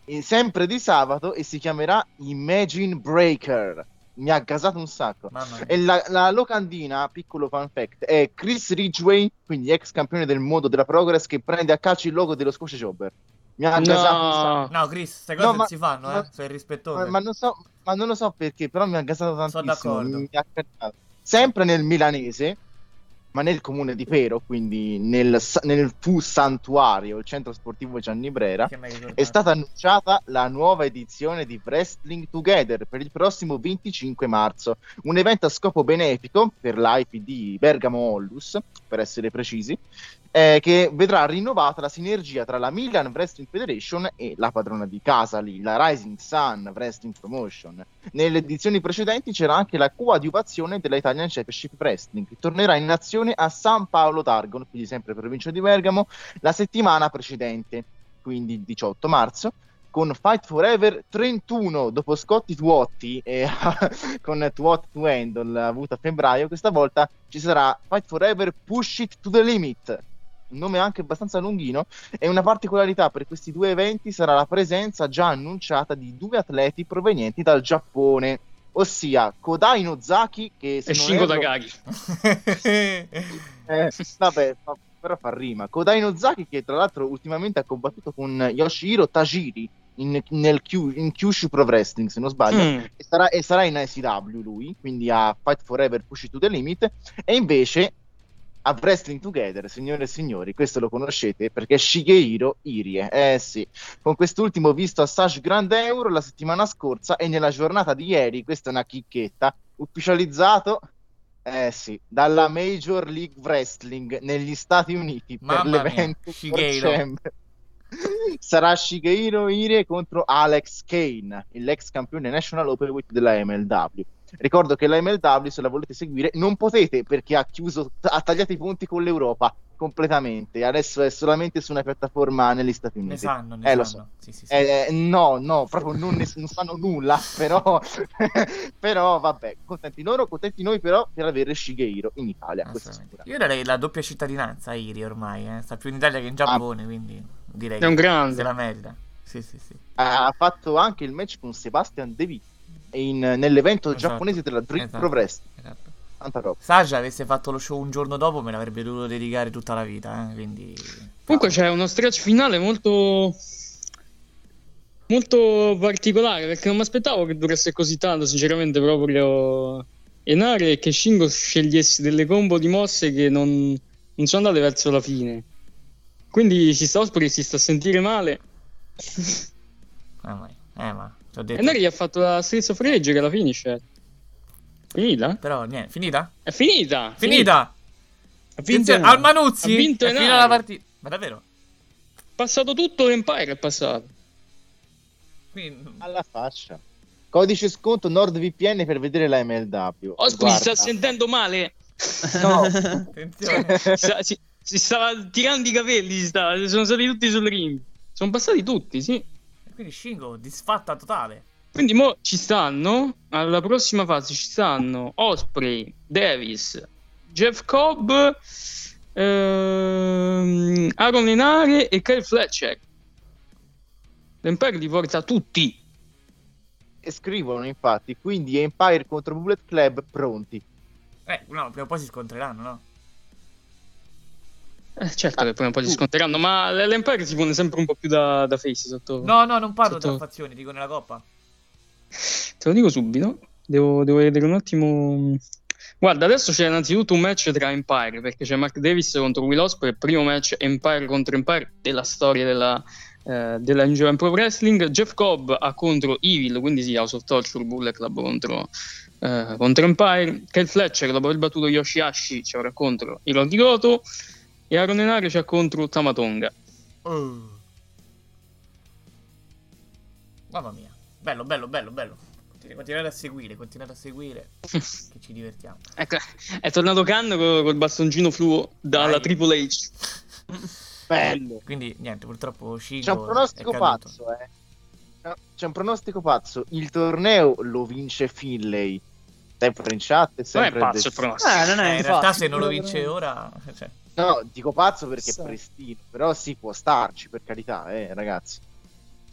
eh, sempre di sabato e si chiamerà Imagine Breaker. Mi ha gasato un sacco. E la, la locandina, piccolo fun fact, è Chris Ridgway, quindi ex campione del mondo della Progress, che prende a calcio il logo dello Squash Jobber. Mi ha gasato. No, No, Chris, queste cose No, non ma- si fanno, ma- eh, sei rispettoso. Ma, ma non so, ma non lo so perché, però mi ha gasato tantissimo. d'accordo. mi ha. Sempre nel milanese, ma nel comune di Pero, quindi nel, nel fu santuario, il centro sportivo Gianni Brera, è stata annunciata la nuova edizione di Wrestling Together per il prossimo 25 marzo, un evento a scopo benefico per l'IPD Bergamo Ollus, per essere precisi, eh, che vedrà rinnovata la sinergia tra la Milan Wrestling Federation e la padrona di casa lì, la Rising Sun Wrestling Promotion. Nelle edizioni precedenti c'era anche la coadiuvazione della Italian Championship Wrestling, che tornerà in azione a San Paolo Targon, quindi sempre provincia di Bergamo, la settimana precedente, quindi il 18 marzo, con Fight Forever 31 dopo Scotti Tuotti e con Tuot to Handle avuto a febbraio, questa volta ci sarà Fight Forever Push It to the Limit. Un nome anche abbastanza lunghino e una particolarità per questi due eventi sarà la presenza già annunciata di due atleti provenienti dal Giappone, ossia Kodai Nozaki che e Shingo erro- Takagi. eh, vabbè, fa- però fa rima. Kodai Nozaki, che tra l'altro ultimamente ha combattuto con Yoshihiro Tajiri in, nel Q- in Kyushu Pro Wrestling, se non sbaglio, Mm. e, sarà, e sarà in ICW lui, quindi a Fight Forever Push to the Limit, e invece a Wrestling Together, signore e signori, questo lo conoscete perché è Shigehiro Irie. Eh sì, con quest'ultimo visto a Sash Grand Euro la settimana scorsa e nella giornata di ieri, questa è una chicchetta, ufficializzato eh sì, dalla Major League Wrestling negli Stati Uniti per Mamma mia, l'evento for Champ. Sarà Shigeiro Irie contro Alex Kane, l'ex campione National Openweight della MLW. Ricordo che la MLW, se la volete seguire, non potete perché ha chiuso, ha tagliato i ponti con l'Europa completamente. Adesso è solamente su una piattaforma negli Stati Uniti. Ne sanno, ne Eh, lo sanno. so. Sì, sì, sì. Eh, eh, no, no, proprio non, ne, non sanno nulla, però, però vabbè, contenti loro, contenti noi però per avere Shigeiro in Italia. Io darei la doppia cittadinanza a Iri ormai, eh. sta più in Italia che in Giappone, quindi direi È un che grande. se la merita. Sì, sì, sì. ha fatto anche il match con Sebastian De Witt in- nell'evento Esatto, giapponese della Dream esatto, Pro Wrestling. esatto. Tanta roba. Saja avesse fatto lo show un giorno dopo me l'avrebbe dovuto dedicare tutta la vita, eh, quindi... Comunque c'è uno stretch finale molto molto particolare perché non mi aspettavo che durasse così tanto, sinceramente proprio Enare e che Shingo scegliesse delle combo di mosse che non, non sono andate verso la fine. Quindi si sta Osprey si sta a sentire male. Ah, ma... Eh, ma... detto. Enare gli ha fatto la Streets of Rage che la finisce. Finita? Però, niente, finita? È finita! Finita! Ha vinto Attenzione, al Manuzzi Ha vinto è finita la partita. Ma davvero? passato tutto l'Empire è passato. Quindi... Alla faccia. Codice sconto NordVPN per vedere la MLW. Osprey si sta sentendo male. No. Attenzione. Si, si stava tirando i capelli, si stava- sono stati tutti sul ring. Sono passati tutti, sì. Quindi Shingo disfatta totale. Quindi mo ci stanno, alla prossima fase ci stanno Osprey, Davis, Jeff Cobb, ehm, Aaron Lenare e Kyle Fletcher. L'Empire li porta tutti. E scrivono infatti, quindi Empire contro Bullet Club pronti. Eh, no, prima o poi si scontreranno, no? Eh, certo che prima o poi si sconteranno, ma l'Empire si pone sempre un po' più da, da face sotto... No, no, non parlo sotto- tra fazioni, dico nella coppa. Te lo dico subito. Devo, devo vedere un attimo. Guarda, adesso c'è innanzitutto un match tra Empire perché c'è Mark Davis contro Will Ospreay, primo match Empire contro Empire della storia della, eh, della New Japan Pro Wrestling. Jeff Cobb ha contro Evil, quindi sì, House of Torture Bullet Club contro, eh, contro Empire. Kyle Fletcher, dopo aver battuto Yoshihashi, ci avrà contro Hiroki Goto. E Aaron Enare c'ha contro Tamatonga. Oh. Mamma mia. Bello, bello, bello, bello. Continu- Continuate a seguire, continuate a seguire. che ci divertiamo. Ecco, è tornato Khan co- col bastoncino fluo dalla Dai. Triple H. Bello. Quindi niente, purtroppo Shingo C'è un pronostico pazzo, eh. C'è un pronostico pazzo. Il torneo lo vince Finlay. Sempre in chat. e Non è sempre pazzo il pronostico. Eh, non è Eh, in realtà se non lo vince ora... Cioè, No, dico pazzo perché Sì. è prestino. Però si può starci, per carità, eh, ragazzi.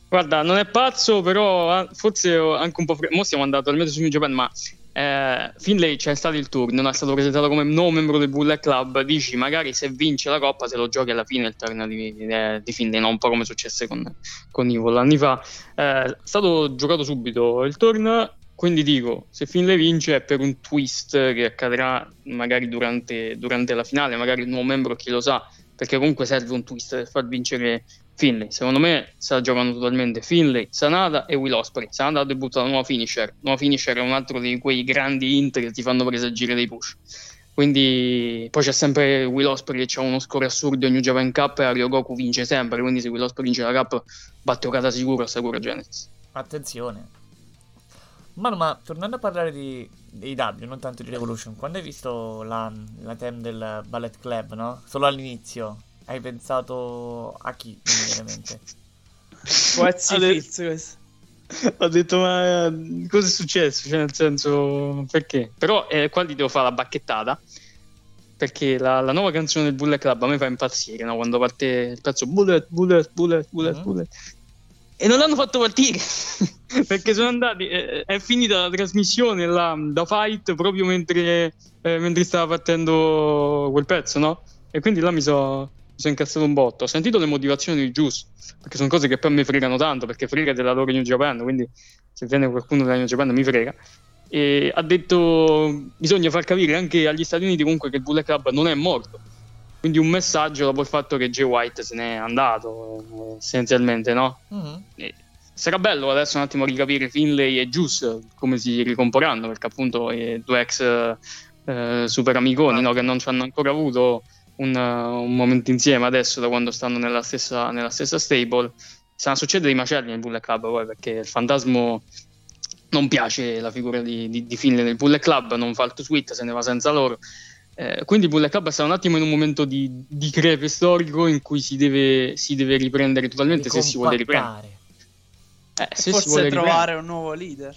Guarda, non è pazzo, però ah, forse anche un po'. Fre- Mo siamo andati almeno su New Japan, ma eh, Finlay c'è stato il tour, non è stato presentato come nuovo membro del Bullet Club. Dici, magari se vince la coppa, se lo giochi alla fine il turno di, eh, di Finlay, no? un po' come successe con, con Evil anni fa. Eh, è stato giocato subito il turno. Quindi dico, se Finlay vince è per un twist che accadrà magari durante, durante la finale, magari il nuovo membro chi lo sa, perché comunque serve un twist per far vincere Finlay. Secondo me se la giocano totalmente Finlay, Sanada e Will Ospreay. Sanada ha debuttato nuova finisher. Nuova finisher è un altro di quei grandi int che ti fanno presagire dei push. Quindi poi c'è sempre Will Ospreay che ha uno score assurdo in New Japan Cup e Ario Goku vince sempre. Quindi se Will Ospreay vince la Cup batte Okada sicuro a Sakura Genesis. attenzione. Ma, ma tornando a parlare di, W, non tanto di Revolution, quando hai visto la, la theme del Ballet Club, no? Solo all'inizio, hai pensato a chi? Coezzi Ale- Fitz, questo. Ho detto, ma eh, cosa è successo? Cioè, nel senso, perché? Però eh, qua gli devo fare la bacchettata. Perché la, la nuova canzone del Bullet Club a me fa impazzire, no? Quando parte il pezzo Bullet, Bullet, Bullet, Bullet, Mhm. Bullet. E non l'hanno fatto partire perché sono andati. eh, è finita la trasmissione là, da fight proprio mentre, eh, mentre stava partendo quel pezzo, no? E quindi là mi sono incazzato un botto. Ho sentito le motivazioni di Juice perché sono cose che poi mi fregano tanto perché frega della loro New Japan. Quindi se viene qualcuno della New Japan mi frega. E ha detto bisogna far capire anche agli Stati Uniti comunque che il Bullet Club non è morto. Quindi un messaggio dopo il fatto che Jay White se n'è andato, eh, essenzialmente, no? E sarà bello adesso un attimo ricapire Finlay e Juice come si ricomporranno, perché appunto i due ex eh, super amiconi no, che non ci hanno ancora avuto un, un momento insieme adesso da quando stanno nella stessa, nella stessa stable. Stanno a succedere dei macelli nel Bullet Club poi perché il fantasma non piace la figura di, di, di Finlay nel Bullet Club, non fa il suite, se ne va senza loro. Eh, quindi Bullet Club sta un attimo in un momento di, di crepe storico in cui si deve, si deve riprendere totalmente se si vuole riprendere. Eh, se si Forse vuole trovare un nuovo leader.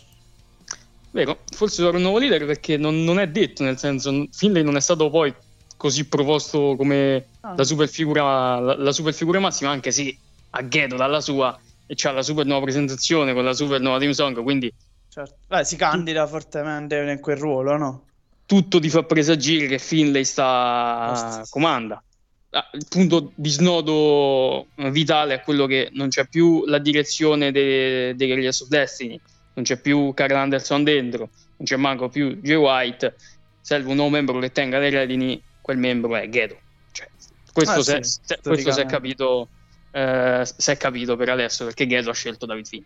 Vero, forse trovare un nuovo leader perché non, non è detto, nel senso, Finlay non è stato poi così proposto come Ah. la super figura, la, la super figura massima, anche se a Ghedo dalla sua e c'ha la super nuova presentazione con la super nuova team song, quindi Certo. Beh, si candida fortemente in quel ruolo, no? Tutto ti fa presagire che Finlay sta comanda. Ah, Il punto di snodo vitale è quello che non c'è più la direzione dei, dei Guerrillas of Destiny, non c'è più Carl Anderson dentro, non c'è manco più Jay White, serve un nuovo membro che tenga le redini, quel membro è Gedo. Cioè, questo, Ah, se- sì, se- questo si è capito, eh, si è capito per adesso perché Gedo ha scelto David Finn.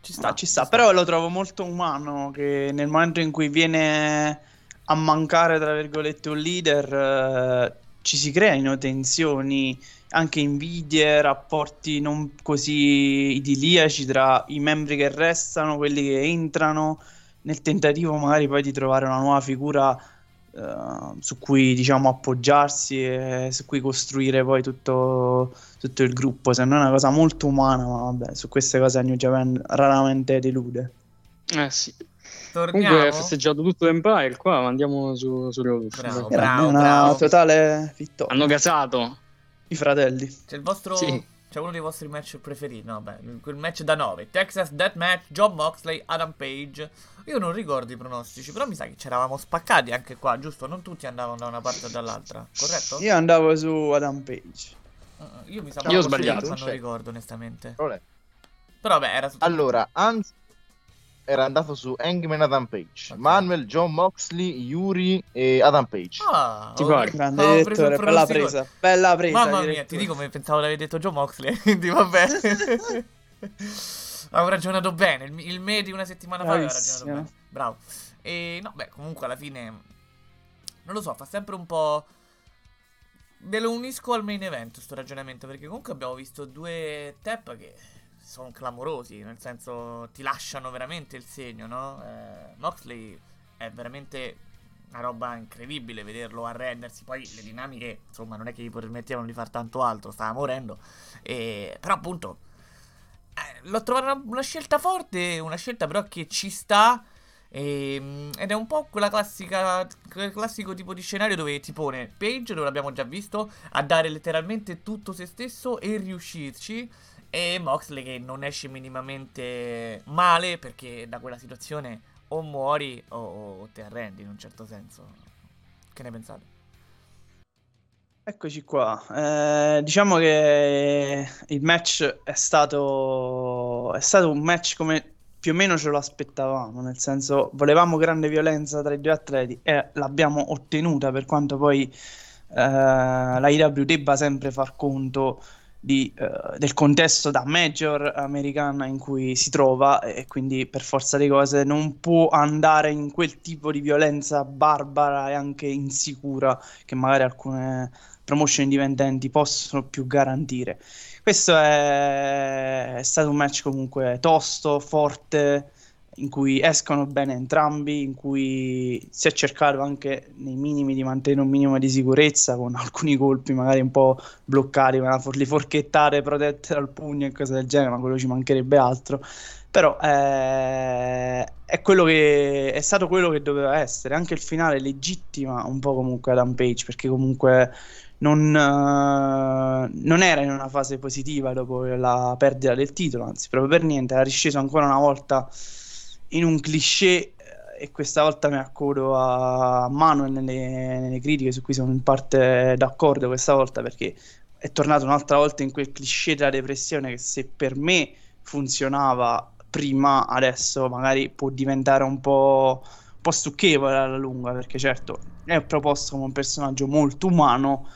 Ci sta, ci sta. Però lo trovo molto umano che nel momento in cui viene a mancare, tra virgolette, un leader, eh, ci si creino tensioni, anche invidie, rapporti non così idilliaci tra i membri che restano, quelli che entrano, nel tentativo magari poi di trovare una nuova figura eh, su cui diciamo appoggiarsi e su cui costruire poi tutto, tutto il gruppo. Sembra una cosa molto umana, ma vabbè, su queste cose a New Japan raramente delude. Eh sì. Torniamo. Comunque ha festeggiato tutto l'Empire qua, ma andiamo su, su Raw. Bravo, Era bravo, una bravo. totale vittoria. Hanno gasato. I fratelli. C'è il vostro. Sì. C'è uno dei vostri match preferiti? No, beh, quel match da 9. Texas Deathmatch, John Moxley, Adam Page. Io non ricordo i pronostici, però mi sa che ci eravamo spaccati anche qua, giusto? Non tutti andavano da una parte o dall'altra, corretto? Io andavo su Adam Page. Uh, Io mi sa Io ho sbagliato. Non Cioè- ricordo onestamente. Olè. Però vabbè, era tutto... Allora, Hans era andato su Hangman Adam Page, Manuel, John Moxley, Yuri e Adam Page. Ah, Ti ho- pare? Grande avevo il bella presa. Bella presa. Mamma mia, direttore. ti dico, mi pensavo di aver detto Joe Moxley, quindi vabbè. Avevo ragionato bene, il, il me di una settimana fa aveva ragionato bene. Bravo. E no, beh, comunque alla fine non lo so, fa sempre un po' Ve lo unisco al main event sto ragionamento, perché comunque abbiamo visto due tap che sono clamorosi, nel senso ti lasciano veramente il segno, no? Eh, Moxley è veramente una roba incredibile vederlo arrendersi. Poi le dinamiche, insomma, non è che gli permettevano di fare tanto altro, stava morendo. E, però, appunto, eh, l'ho trovata una, una scelta forte, una scelta però che ci sta. Ehm, ed è un po' quella classica, quel classico tipo di scenario dove ti pone Page, dove l'abbiamo già visto, a dare letteralmente tutto se stesso e riuscirci. E Moxley che non esce minimamente male perché da quella situazione o muori o, o ti arrendi in un certo senso. Che ne pensate? Eccoci qua. Eh, diciamo che il match è stato, è stato un match come più o meno ce lo aspettavamo, nel senso volevamo grande violenza tra i due atleti e l'abbiamo ottenuta per quanto poi eh, la IW debba sempre far conto di, eh, del contesto da major americana in cui si trova e quindi per forza di cose non può andare in quel tipo di violenza barbara e anche insicura che magari alcune promotion indipendenti possono più garantire. Questo è, è stato un match comunque tosto, forte, in cui escono bene entrambi, in cui si è cercato anche nei minimi di mantenere un minimo di sicurezza con alcuni colpi magari un po' bloccati, ma for- le forchettate protette dal pugno e cose del genere, ma quello ci mancherebbe altro. Però eh, è, che, è stato quello che doveva essere. Anche il finale legittima un po' comunque Adam Page, perché comunque non, eh, non era in una fase positiva dopo la perdita del titolo, anzi, proprio per niente, era risceso ancora una volta in un cliché eh, e questa volta mi accodo a Manuel nelle, nelle critiche su cui sono in parte d'accordo questa volta perché è tornato un'altra volta in quel cliché della depressione che se per me funzionava prima, adesso magari può diventare un po', un po' stucchevole alla lunga perché certo è proposto come un personaggio molto umano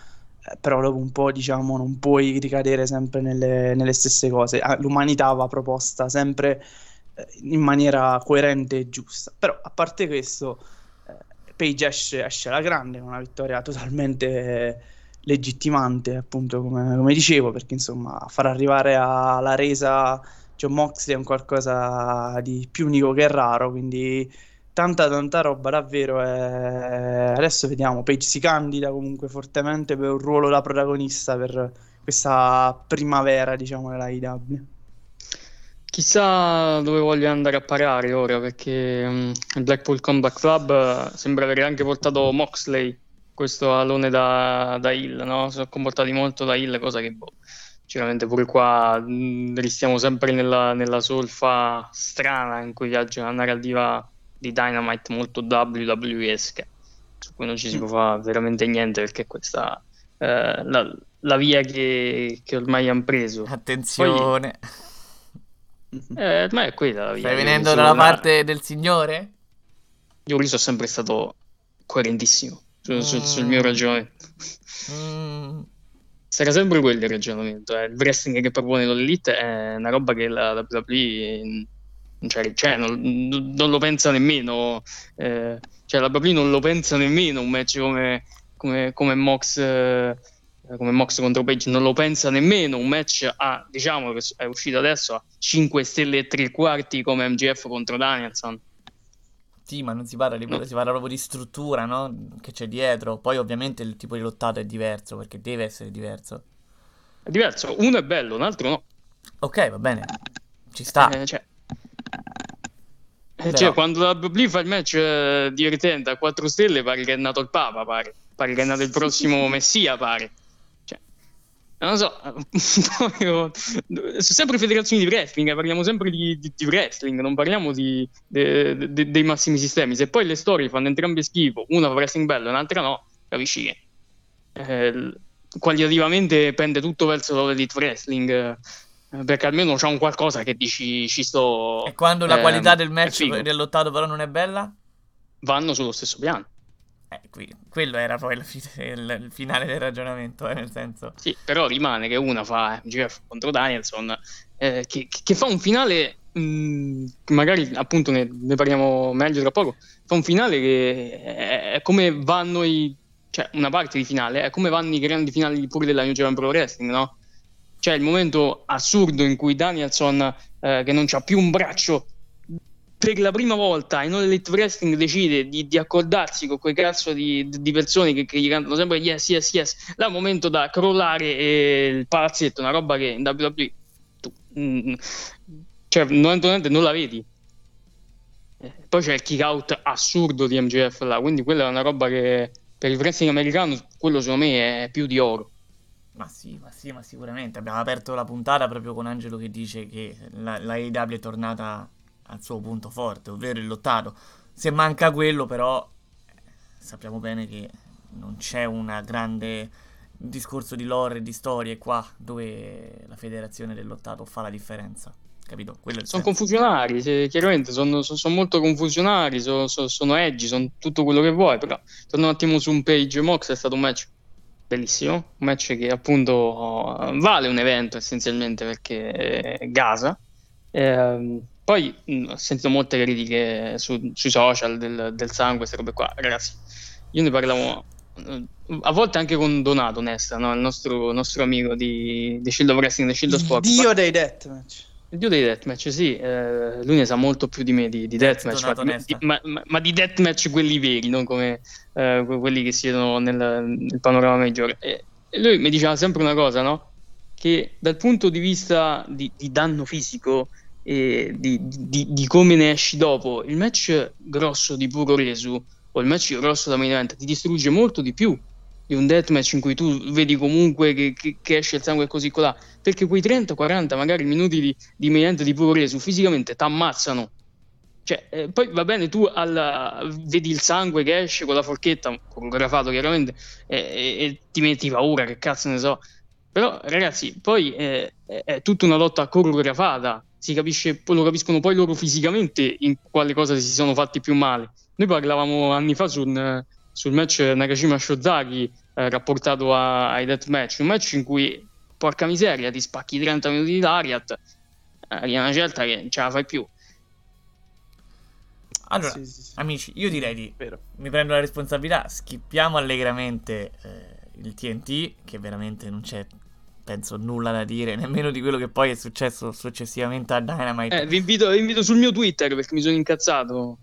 però dopo un po' diciamo non puoi ricadere sempre nelle, nelle stesse cose Ah, l'umanità va proposta sempre eh, in maniera coerente e giusta. Però a parte questo, eh, Page esce, esce alla grande, una vittoria totalmente legittimante, appunto, come, come dicevo, perché insomma far arrivare alla resa John Moxley è un qualcosa di più unico che raro, quindi tanta tanta roba davvero. e Adesso vediamo, Page si candida comunque fortemente per un ruolo da protagonista per questa primavera, diciamo, della IW. Chissà dove voglio andare a parare ora, perché mm, il Blackpool Combat Club eh, sembra avere anche portato Moxley, questo alone da, da Hill, no? Sono comportati molto da Hill, cosa che boh, sicuramente pure qua mm, restiamo sempre nella, nella solfa strana in cui viaggia una narrativa di Dynamite molto WWE-esca, su cui non ci si può fare veramente niente perché questa è la, la via che, che ormai hanno preso. Attenzione. Eh, ormai è quella la via. Stai venendo dalla una- parte del signore? Io lì sono sempre stato coerentissimo su- su- sul mio ragionamento. Mm, Sarà sempre quello il ragionamento. eh. Il wrestling che propone l'Elite è una roba che la WWE c'è- cioè, non, non lo pensa nemmeno. eh, cioè, la WWE non lo pensa nemmeno un match come, come, come Mox. eh, come Mox contro Page non lo pensa nemmeno un match a diciamo che è uscito adesso a 5 stelle e 3 quarti come MGF contro Danielson stima, non si parla di quello, si parla proprio di struttura, no? Che c'è dietro. Poi ovviamente il tipo di lottato è diverso, perché deve essere diverso. È diverso, uno è bello, un altro no. Ok, va bene. Ci sta. Eh, cioè, Però- cioè, quando la WWE fa il match eh, divertente a 4 stelle, pare che è nato il Papa, pare. Pare che è nato il prossimo Messia, pare. Cioè, non lo so. Sono sempre federazioni di wrestling, eh, parliamo sempre di, di- di wrestling, non parliamo di- de- de- dei massimi sistemi. Se poi le storie fanno entrambe schifo, una fa wrestling bello e un'altra no, capisci che eh, qualitativamente pende tutto verso l'elite wrestling. Eh, perché almeno c'è un qualcosa che dici ci sto. E quando la ehm, qualità del match figo. del lottato però non è bella? vanno sullo stesso piano. Eh, qui, quello era poi il, il- il finale del ragionamento, eh, nel senso. Sì, però rimane che una fa MJF contro Danielson, eh, che, che fa un finale, mh, magari appunto ne, ne parliamo meglio tra poco, fa un finale che è, è come vanno i, cioè una parte di finale, è come vanno i grandi finali pure della New Japan Pro Wrestling, no? C'è il momento assurdo in cui Danielson, eh, che non c'ha più un braccio, per la prima volta in Elite Wrestling decide di, di accordarsi con quei cazzo di, di persone che, che gli cantano sempre yes, yes, yes. Là è un momento da crollare e il palazzetto, una roba che in WWE tu, mm, cioè, normalmente non la vedi. Eh, Poi c'è il kick out assurdo di MJF là, quindi quella è una roba che per il wrestling americano, quello secondo me è più di oro. Ma sì, ma sì, ma sicuramente. Abbiamo aperto la puntata proprio con Angelo che dice che la, la AEW è tornata al suo punto forte, ovvero il lottato. Se manca quello, però, eh, sappiamo bene che non c'è un grande discorso di lore e di storie qua dove la federazione del lottato fa la differenza. Capito? Sono senso. confusionari, se- chiaramente sono, sono- sono molto confusionari, sono, sono, sono edgy, sono tutto quello che vuoi, però torno un attimo su un page Mox, è stato un match bellissimo, un match che appunto eh, vale un evento essenzialmente perché Gaza. Ehm, poi mh, ho sentito molte critiche su- sui social del, del sangue, queste robe qua, ragazzi, io ne parlavo eh, a volte anche con Donato Nesta, no? il nostro, nostro amico di, di Shield of Wrestling, di Shield of Sport. Dio dei deathmatch. Il dio dei deathmatch, sì, eh, lui ne sa molto più di me di, di deathmatch, ma, di- ma- ma- di deathmatch quelli veri, non come eh, que- quelli che si vedono nel, nel panorama maggiore. E, e lui mi diceva sempre una cosa, no? Che dal punto di vista di, di danno fisico e di, di- di come ne esci dopo, il match grosso di puro resu o il match grosso da main event ti distrugge molto di più di un deathmatch in cui tu vedi comunque che, che- che esce il sangue così colà perché quei 30-40 magari minuti di, di event di puro resu fisicamente ti ammazzano cioè, eh, poi va bene tu alla- vedi il sangue che esce con la forchetta coreografato chiaramente e, e- e ti metti paura che cazzo ne so. Però ragazzi poi eh, è, tutta una lotta coreografata si capisce lo capiscono poi loro fisicamente in quale cosa si sono fatti più male. Noi parlavamo anni fa sul, sul match Nakashima Shozaki eh, rapportato a- ai deathmatch un match in cui porca miseria ti spacchi 30 minuti di Lariat eh, arriva una certa che non ce la fai più Allora, Sì, sì, sì. amici, io direi di Vero. mi prendo la responsabilità, schippiamo allegramente eh, il TNT, che veramente non c'è, penso, nulla da dire, nemmeno di quello che poi è successo successivamente a Dynamite, Eh, vi, invito, vi invito sul mio Twitter perché mi sono incazzato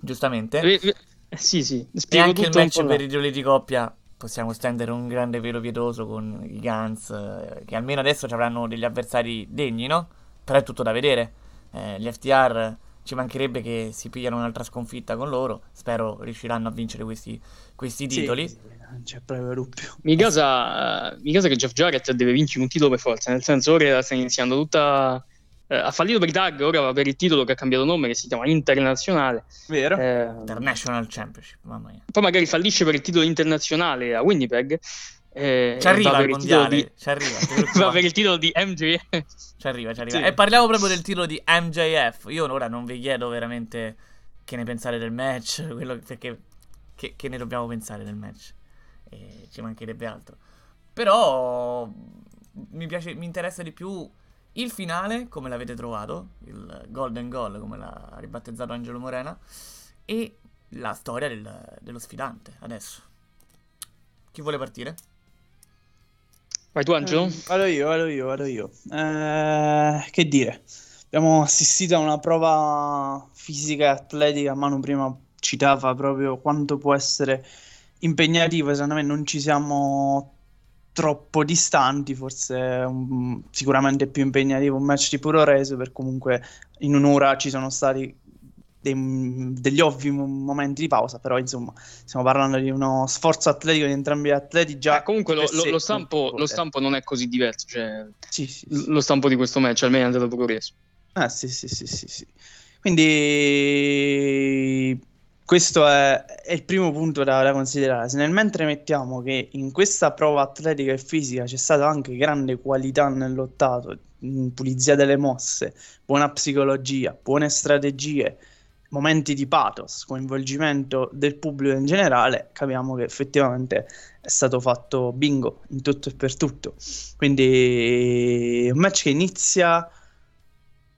giustamente. Eh, sì sì E spiego anche il match là. per i titoli di coppia possiamo stendere un grande velo pietoso con i Guns, eh, che almeno adesso ci avranno degli avversari degni, no? Però è tutto da vedere. Eh, gli FTR ci mancherebbe che si pigliano un'altra sconfitta con loro. Spero riusciranno a vincere questi, questi titoli. sì, non c'è proprio dubbio. mi casa, mi casa che Jeff Jarrett deve vincere un titolo per forza nel senso ora sta iniziando tutta eh, ha fallito per i tag ora va per il titolo che ha cambiato nome che si chiama Internazionale Vero? Eh, International Championship, mamma mia. poi magari fallisce per il titolo internazionale a Winnipeg eh, Ci arriva va il mondiale, di- ci arriva. va per il titolo di MJ Ci arriva, ci arriva. Sì. E parliamo proprio del titolo di MJF. Io ora non vi chiedo veramente che ne pensate del match, quello- perché che, che ne dobbiamo pensare del match. E ci mancherebbe altro. Però mi piace, mi interessa di più il finale, come l'avete trovato, il Golden Goal, come l'ha ribattezzato Angelo Morena, e la storia del- dello sfidante adesso. Chi vuole partire? vai tu Angelo Eh, vado io, vado io, vado io. Eh, che dire? abbiamo assistito a una prova fisica e atletica. Manu prima citava proprio quanto può essere impegnativo. Secondo me non ci siamo troppo distanti, forse um, sicuramente più impegnativo un match di puro reso, per comunque in un'ora ci sono stati dei, degli ovvi momenti di pausa, però insomma stiamo parlando di uno sforzo atletico di entrambi gli atleti già. Eh, comunque lo, lo, lo, stampo, lo, stampo, non è così diverso, cioè, sì, sì, sì. lo stampo di questo match almeno è andato progresso. Ah sì sì sì sì, sì. Quindi questo è, è, il primo punto da, da, considerare. Se nel mentre mettiamo che in questa prova atletica e fisica c'è stata anche grande qualità nell'ottato, pulizia delle mosse, buona psicologia, buone strategie, momenti di pathos, coinvolgimento del pubblico in generale, capiamo che effettivamente è stato fatto bingo in tutto e per tutto. Quindi un match che inizia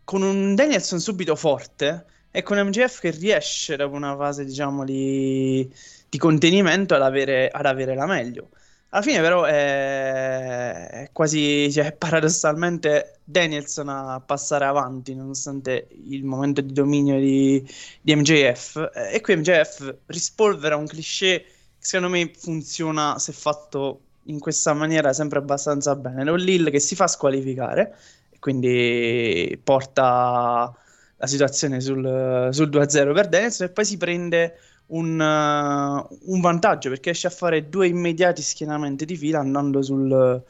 con un Danielson subito forte e con MGF che riesce dopo una fase diciamo di, di contenimento ad avere, ad avere, la meglio. Alla fine però è, è quasi, cioè, paradossalmente Danielson a passare avanti nonostante il momento di dominio di, di MJF e qui MJF rispolvera un cliché che secondo me funziona se fatto in questa maniera sempre abbastanza bene. Lo Lil che si fa squalificare e quindi porta la situazione sul, sul 2-0 per Danielson e poi si prende un, uh, un, vantaggio perché riesce a fare due immediati schienamenti di fila andando sul,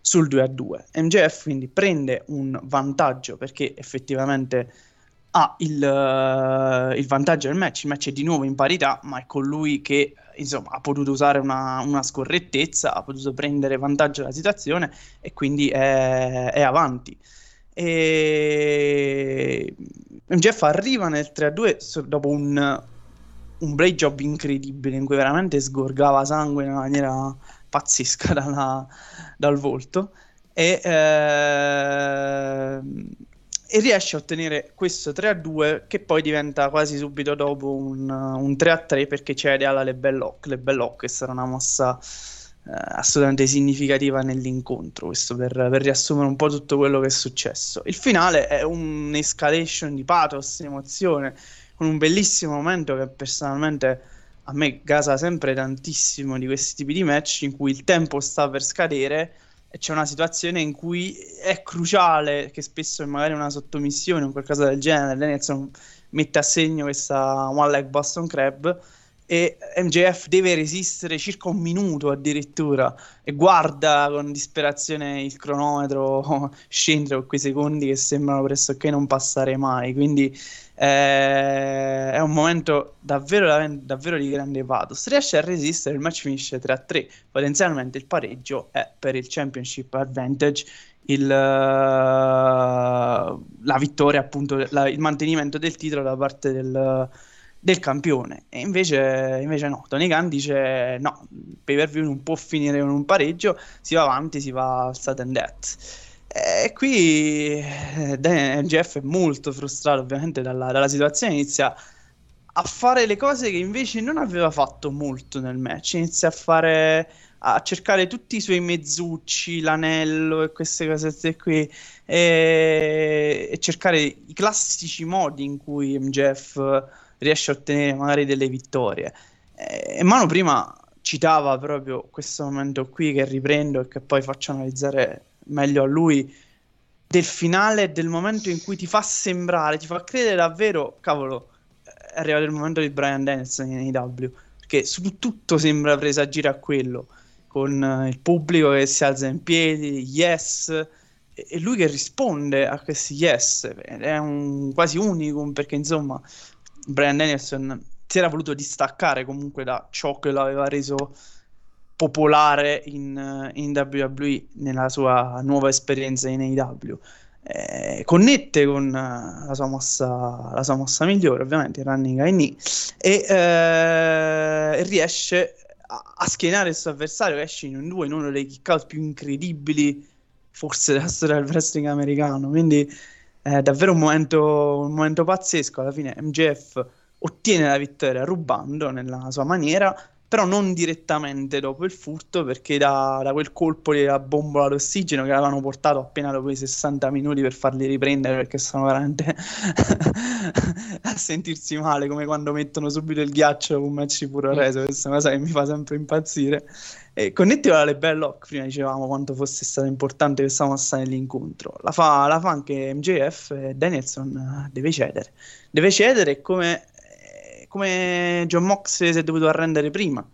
sul 2-2. MJF quindi prende un vantaggio perché effettivamente ha il, uh, il, vantaggio del match, il match è di nuovo in parità, ma è colui che insomma, ha potuto usare una, una scorrettezza, ha potuto prendere vantaggio della situazione e quindi è, è avanti. E MJF arriva nel 3-2 dopo un, un blade job incredibile in cui veramente sgorgava sangue in una maniera pazzesca dalla, dal volto. E, eh, e, riesce a ottenere questo 3-2 che poi diventa quasi subito dopo un, un 3-3 perché cede alla Lebelloc che sarà una mossa assolutamente significativa nell'incontro, questo per, per, riassumere un po' tutto quello che è successo. Il finale è un'escalation di pathos, emozione, con un bellissimo momento che personalmente a me gasa sempre tantissimo di questi tipi di match in cui il tempo sta per scadere e c'è una situazione in cui è cruciale, che spesso è magari una sottomissione o qualcosa del genere, Danielson mette a segno questa one leg Boston Crab e MJF deve resistere circa un minuto addirittura e guarda con disperazione il cronometro scendere con quei secondi che sembrano pressoché non passare mai. Quindi eh, è un momento davvero, davvero di grande pathos. Riesce a resistere il match finisce 3-3 potenzialmente il pareggio è per il championship advantage il, uh, la vittoria appunto la, il mantenimento del titolo da parte del del campione. E invece, invece no, Tony Khan dice no, pay per view non può finire con un pareggio, si va avanti, si va al sudden death. E qui eh, Jeff è molto frustrato ovviamente dalla, dalla, situazione, inizia a fare le cose che invece non aveva fatto molto nel match, inizia a fare a cercare tutti i suoi mezzucci, l'anello e queste cose qui e, e cercare i classici modi in cui MJF riesce a ottenere magari delle vittorie. E Mano prima citava proprio questo momento qui che riprendo e che poi faccio analizzare meglio a lui del finale, del momento in cui ti fa sembrare, ti fa credere davvero, cavolo, è arrivato il momento di Brian Danielson in AEW, perché su tutto sembra presagire a quello, con il pubblico che si alza in piedi, yes, e lui che risponde a questi yes, è un quasi unicum perché insomma Brian Danielson si era voluto distaccare comunque da ciò che l'aveva reso popolare in, in WWE nella sua nuova esperienza in AEW. Eh, connette con uh, la, sua mossa, la sua mossa migliore, ovviamente, il running high knee, e eh, riesce a, a, schienare il suo avversario, esce in un 2 in uno dei kick out più incredibili forse della storia del wrestling americano. Quindi è davvero un momento, un momento pazzesco. Alla fine MJF ottiene la vittoria rubando nella sua maniera però non direttamente dopo il furto perché da, da quel colpo della bombola d'ossigeno che avevano portato appena dopo i 60 minuti per farli riprendere perché sono veramente a sentirsi male come quando mettono subito il ghiaccio un match puro reso questa è una cosa che mi fa sempre impazzire. E connetteva alle Belloc prima dicevamo quanto fosse stato importante questa mossa nell'incontro la fa, la fa anche MJF e Danielson eh, deve cedere. Deve cedere come come John Mox si è dovuto arrendere prima.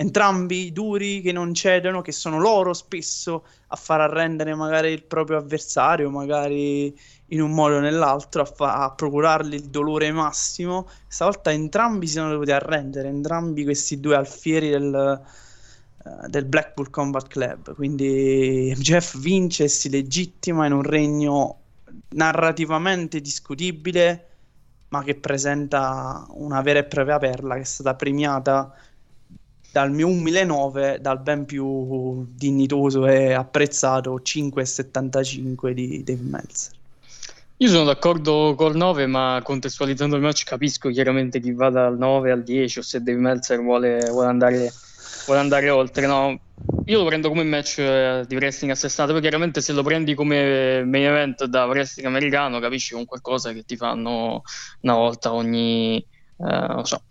Entrambi duri che non cedono, che sono loro spesso a far arrendere magari il proprio avversario, magari in un modo o nell'altro, a, fa- a procurargli il dolore massimo. Stavolta entrambi si sono dovuti arrendere, entrambi questi due alfieri del, uh, del Blackpool Combat Club. Quindi Jeff vince e si legittima in un regno narrativamente discutibile ma che presenta una vera e propria perla che è stata premiata dal mio umile 9, dal ben più dignitoso e apprezzato 5,75 di Dave Meltzer. Io sono d'accordo col 9, ma contestualizzando il match capisco chiaramente chi va dal 9 al 10 o se Dave Meltzer vuole, vuole andare vuole andare oltre, no? Io lo prendo come match eh, di wrestling a 60, poi chiaramente se lo prendi come main event da wrestling americano capisci con qualcosa che ti fanno una volta ogni... Eh, so,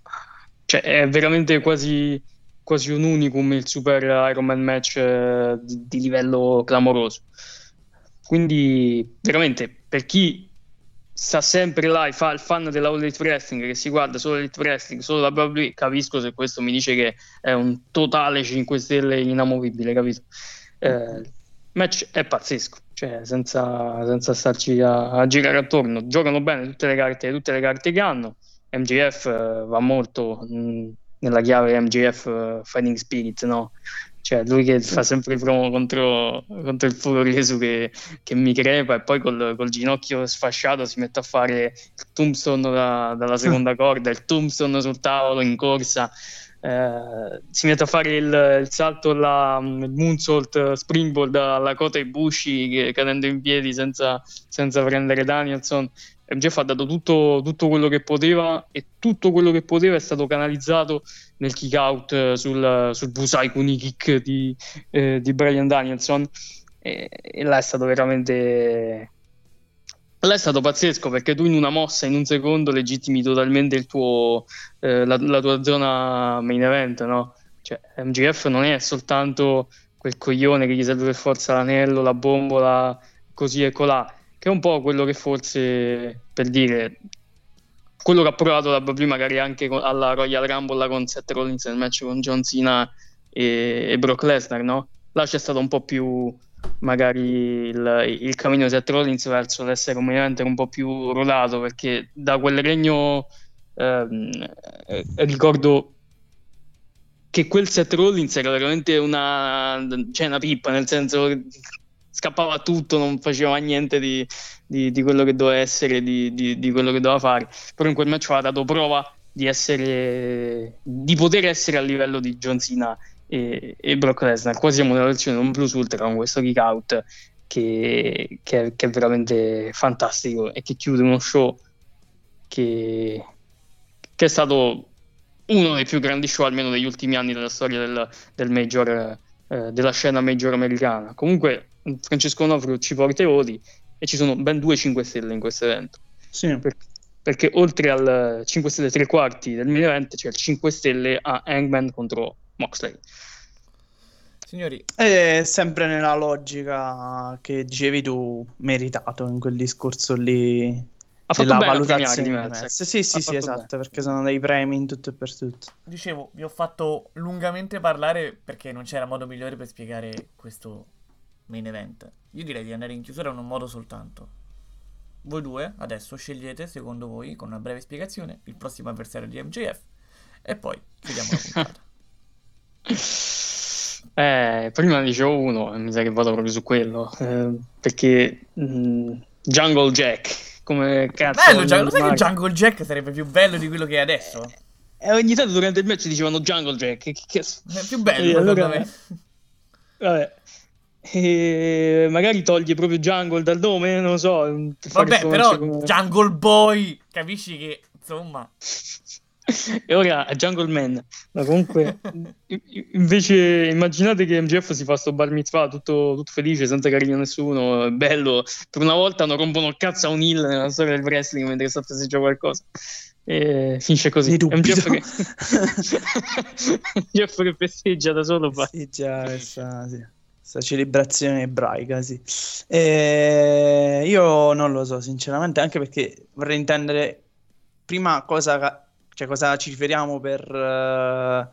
cioè è veramente quasi, quasi un unicum il super Ironman match eh, di, di livello clamoroso. Quindi veramente per chi sta sempre là, fa il fan Elite Wrestling che si guarda solo Elite Wrestling, solo la WWE, capisco se questo mi dice che è un totale 5 stelle inamovibile, capito? Eh, il match è pazzesco, cioè senza, senza starci a, a, girare attorno, giocano bene tutte le carte, tutte le carte che hanno, MJF eh, va molto mh, nella chiave MJF uh, Fighting Spirit, no? Cioè, lui che fa sempre il promo contro, contro il Furoresu che, che mi crepa e poi col, col, ginocchio sfasciato si mette a fare il tombstone da, dalla seconda corda, il tombstone sul tavolo in corsa. Eh, si mette a fare il, il salto, la, il moonsault springboard alla Kota Ibushi cadendo in piedi senza, senza prendere Danielson. MJF ha dato tutto, tutto, quello che poteva e tutto quello che poteva è stato canalizzato nel kick out eh, sul, sul Busai Kuni kick di, eh, di Brian Danielson e, e, là è stato veramente là è stato pazzesco perché tu in una mossa in un secondo legittimi totalmente tuo, eh, la, la, tua zona main event no? cioè MGF non è soltanto quel coglione che gli serve per forza l'anello, la bombola così e colà che è un po' quello che forse per dire quello che ha provato la WWE magari anche alla Royal Rumble con Seth Rollins nel match con John Cena e, e Brock Lesnar, no? Là c'è stato un po' più magari il, il cammino di Seth Rollins verso l'essere un evento un po' più rodato perché da quel regno ehm, eh, ricordo che quel Seth Rollins era veramente una, cioè una pippa nel senso scappava tutto, non faceva niente di, di, di quello che doveva essere, di, di, quello che doveva fare. Però in quel match ha dato prova di, essere, di poter essere a livello di John Cena e, e Brock Lesnar. Qua siamo nella versione non plus ultra con questo kick out che, che, che, è veramente fantastico e che chiude uno show che, che è stato uno dei più grandi show almeno degli ultimi anni della storia del, del major, eh, della scena major americana. Comunque Francesco Nofru ci porta i voti e ci sono ben due 5 stelle in questo evento. Sì. Per, perché oltre al 5 stelle tre quarti del main event c'è il 5 stelle a Hangman contro Moxley. Signori, è sempre nella logica che dicevi tu, meritato in quel discorso lì. Ha fatto della valutazione di. Sì, sì, sì, fatto esatto, bene. perché sono dei premi in tutto e per tutto. dicevo, vi ho fatto lungamente parlare perché non c'era modo migliore per spiegare questo main event. Io direi di andare in chiusura in un modo soltanto. Voi due adesso scegliete, secondo voi, con una breve spiegazione, il prossimo avversario di MJF e poi chiudiamo la puntata. Eh, prima dicevo uno, mi sa che vado proprio su quello. eh, perché mh, Jungle Jack, come cazzo. bello, Jungle, lo sai che Jungle Jack sarebbe più bello di quello che è adesso? E ogni tanto durante il match dicevano Jungle Jack. Che, che... È più bello, E secondo allora- me. Vabbè. E magari toglie proprio Jungle dal nome, non lo so. Vabbè, però come- Jungle Boy, capisci che, insomma... E ora Jungle Man Ma comunque, invece, immaginate che MGF si fa sto bar mitzvah tutto, tutto felice, senza carino a nessuno, è bello. Per una volta non rompono il cazzo a un heel nella storia del wrestling mentre sta festeggia qualcosa. E finisce così. MGF che... MGF che festeggia da solo. Festeggia sì, questa celebrazione ebraica, sì. E io non lo so, sinceramente, anche perché vorrei intendere prima cosa, cioè cosa ci riferiamo per eh,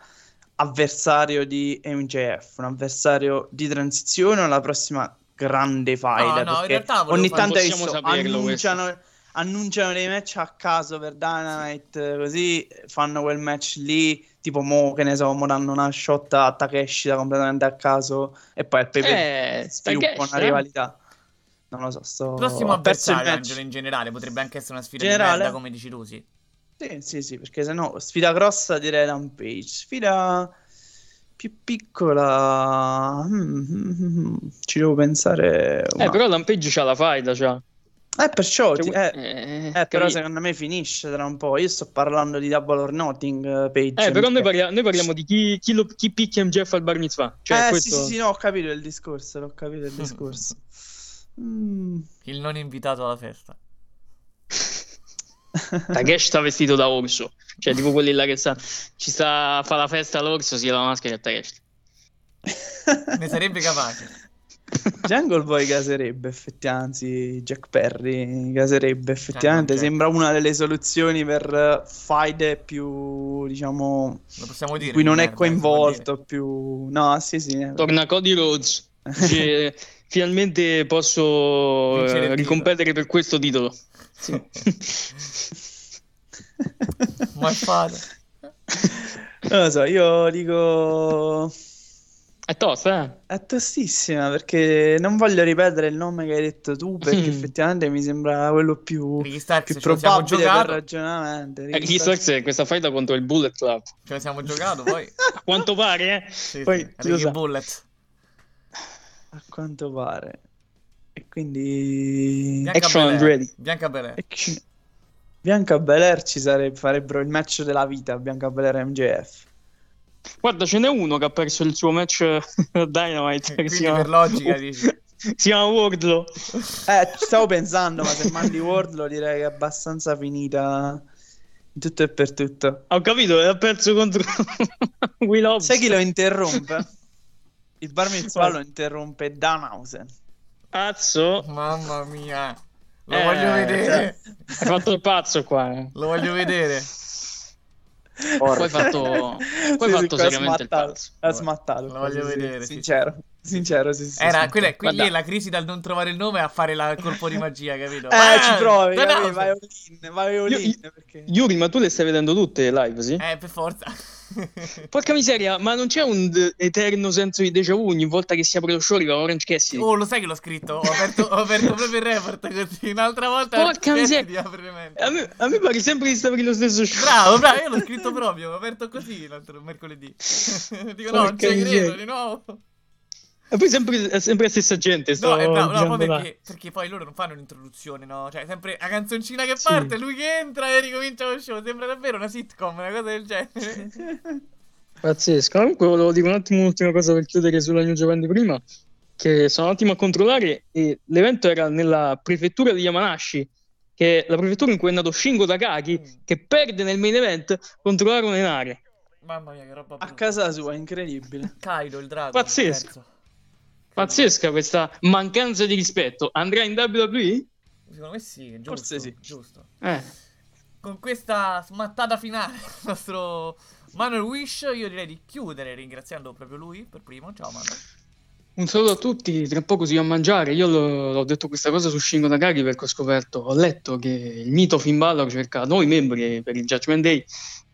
avversario di MJF, un avversario di transizione o la prossima grande faida? no, in perché realtà ogni tanto visto, annunciano, annunciano dei match a caso per Dynamite, così fanno quel match lì, tipo mo, che ne so, mo danno una shot a Takeshi da completamente a caso e poi al pay Eh, sviluppa Takeshi, una eh? rivalità. Non lo so, sto... Prossimo avversario. Angelo, in generale, potrebbe anche essere una sfida Generale? di merda, come dici tu, sì. Sì, sì, sì, perché se no, sfida grossa direi Rampage, sfida più piccola, mm, mm, mm, ci devo pensare. Eh, però Lampage c'ha la faida, c'ha. Eh, perciò, Cioè, eh, eh, eh, però secondo me finisce tra un po'. Io sto parlando di Double or Nothing, eh, Page. Eh, però noi, parlia- noi parliamo di chi, chi, lo- chi picchia MGF al bar mitzvah. Cioè, eh, questo... sì, sì, sì, no, ho capito il discorso, l'ho capito il discorso. Mm. Il non invitato alla festa. Takeshi sta vestito da orso. Cioè, tipo quelli là che sta, ci sta a fare la festa all'orso, si dà la maschera a Takeshi. Ne sarebbe capace. Jungle Boy caserebbe, effettivamente, anzi, Jack Perry caserebbe, effettivamente, sembra una delle soluzioni per eh, faide più, diciamo, Lo possiamo dire. cui non è merda, può coinvolto, più... No, sì, sì. Torna Cody Rhodes. Dice, finalmente posso Vincere eh, titolo." ricompetere per questo titolo. Sì. Ma fate. Non lo so, io dico... È tosta, eh? È tostissima perché non voglio ripetere il nome che hai detto tu perché Mm. effettivamente mi sembra quello più, più probabile per ragionamento. Eh, Ricky Ricky Starks- è questa fight contro il Bullet Club. Ce lo siamo giocato poi. A quanto pare, eh? Sì, Poi sì. Ricky. Bullet. A quanto pare. E quindi... Bianca Action Belair. Andretti. Bianca Belair. Action- Bianca Belair ci sarebbe, farebbero il match della vita, Bianca Belair e MJF. Guarda, ce n'è uno che ha perso il suo match a Dynamite. Quindi si chiama... per logica dici. Si chiama Wardlow. Eh, ci stavo pensando, ma se mandi Wardlow direi che è abbastanza finita in tutto e per tutto. Ho capito, ha perso contro Will Hobbs. Sai chi lo interrompe? Il bar mitzvah lo interrompe Danhausen. Pazzo. Mamma mia. Lo Eh, voglio vedere. cioè, Hai fatto il pazzo qua. eh. Lo voglio vedere. Poi hai fatto, poi hai fatto ha seriamente il smattato, pazzo. Ha smattato. Lo voglio sì, sì, vedere, sì, Sincero, sincero, sì, sì, Era sì. quella, quindi Guarda. è la crisi dal non trovare il nome a fare la- il colpo di magia, capito? Eh, ci provi, capì? vai all in, vai all Io- in, perché... Yuri, ma tu le stai vedendo tutte live, sì? Eh, per forza. Porca miseria, ma non c'è un d- eterno senso di déjà vu ogni volta che si apre lo show arriva Orange Cassidy? Oh, lo sai che l'ho scritto? Ho aperto, ho aperto proprio il report così. Un'altra volta. Porca miseria. A me, a me pare sempre di stare lo stesso show. Bravo, bravo, io l'ho scritto proprio. Ho aperto così l'altro mercoledì. Dico, no, non Porca ci credo di nuovo. E poi sempre, è sempre la stessa gente. Sto No, è bravo, no, girando poi perché, perché poi loro non fanno l'introduzione, no? Cioè, sempre la canzoncina che parte, lui che entra e ricomincia lo show. Sembra davvero una sitcom, una cosa del genere. Pazzesco. Comunque volevo dire un attimo un'ultima cosa per chiudere sulla New Japan di prima, che sono un attimo a controllare e l'evento era nella prefettura di Yamanashi, che è la prefettura in cui è nato Shingo Takagi, Mm. che perde nel main event contro Aaron Enare. Mamma mia, che roba A brutta. casa sua, incredibile. Kaido, il drago. Pazzesco. Pazzesca questa mancanza di rispetto. Andrà in WWE? Secondo me sì, giusto. Forse sì. Giusto. Eh. Con questa smattata finale, il nostro Manuel Wish, io direi di chiudere ringraziando proprio lui per primo. Ciao Manuel. Un saluto a tutti, tra poco si va a mangiare. Io l'ho, l'ho detto questa cosa su Shingo Takagi perché ho scoperto, ho letto che il mito Finn Balor cerca nuovi membri per il Judgment Day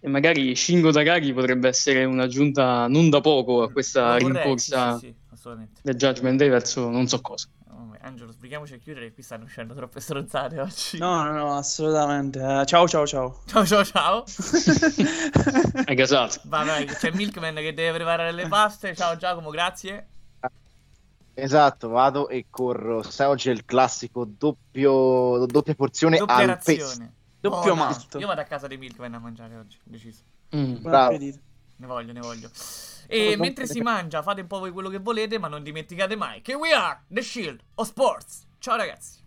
e magari Shingo Takagi potrebbe essere un'aggiunta non da poco a questa Lo vorrei, rincorsa Sì, sì, sì, assolutamente. del Judgment Day verso non so cosa. Oh, Angelo, sbrighiamoci a chiudere, qui stanno uscendo troppe stronzate oggi. No, no, no, assolutamente. Eh, ciao, ciao, ciao. Ciao, ciao, ciao. Hai casato. Vai, c'è Milkman che deve preparare le paste. Ciao Giacomo, grazie. Esatto, vado e corro. Sai, oggi è il classico doppio, doppia porzione Doppia al razione. Doppio Buona. malto. Io vado a casa dei Milkman a mangiare oggi, deciso. Mm. Bravo. Ne voglio, ne voglio. E mentre si mangia, fate un po' voi quello che volete, ma non dimenticate mai che we are the shield of sports. Ciao ragazzi.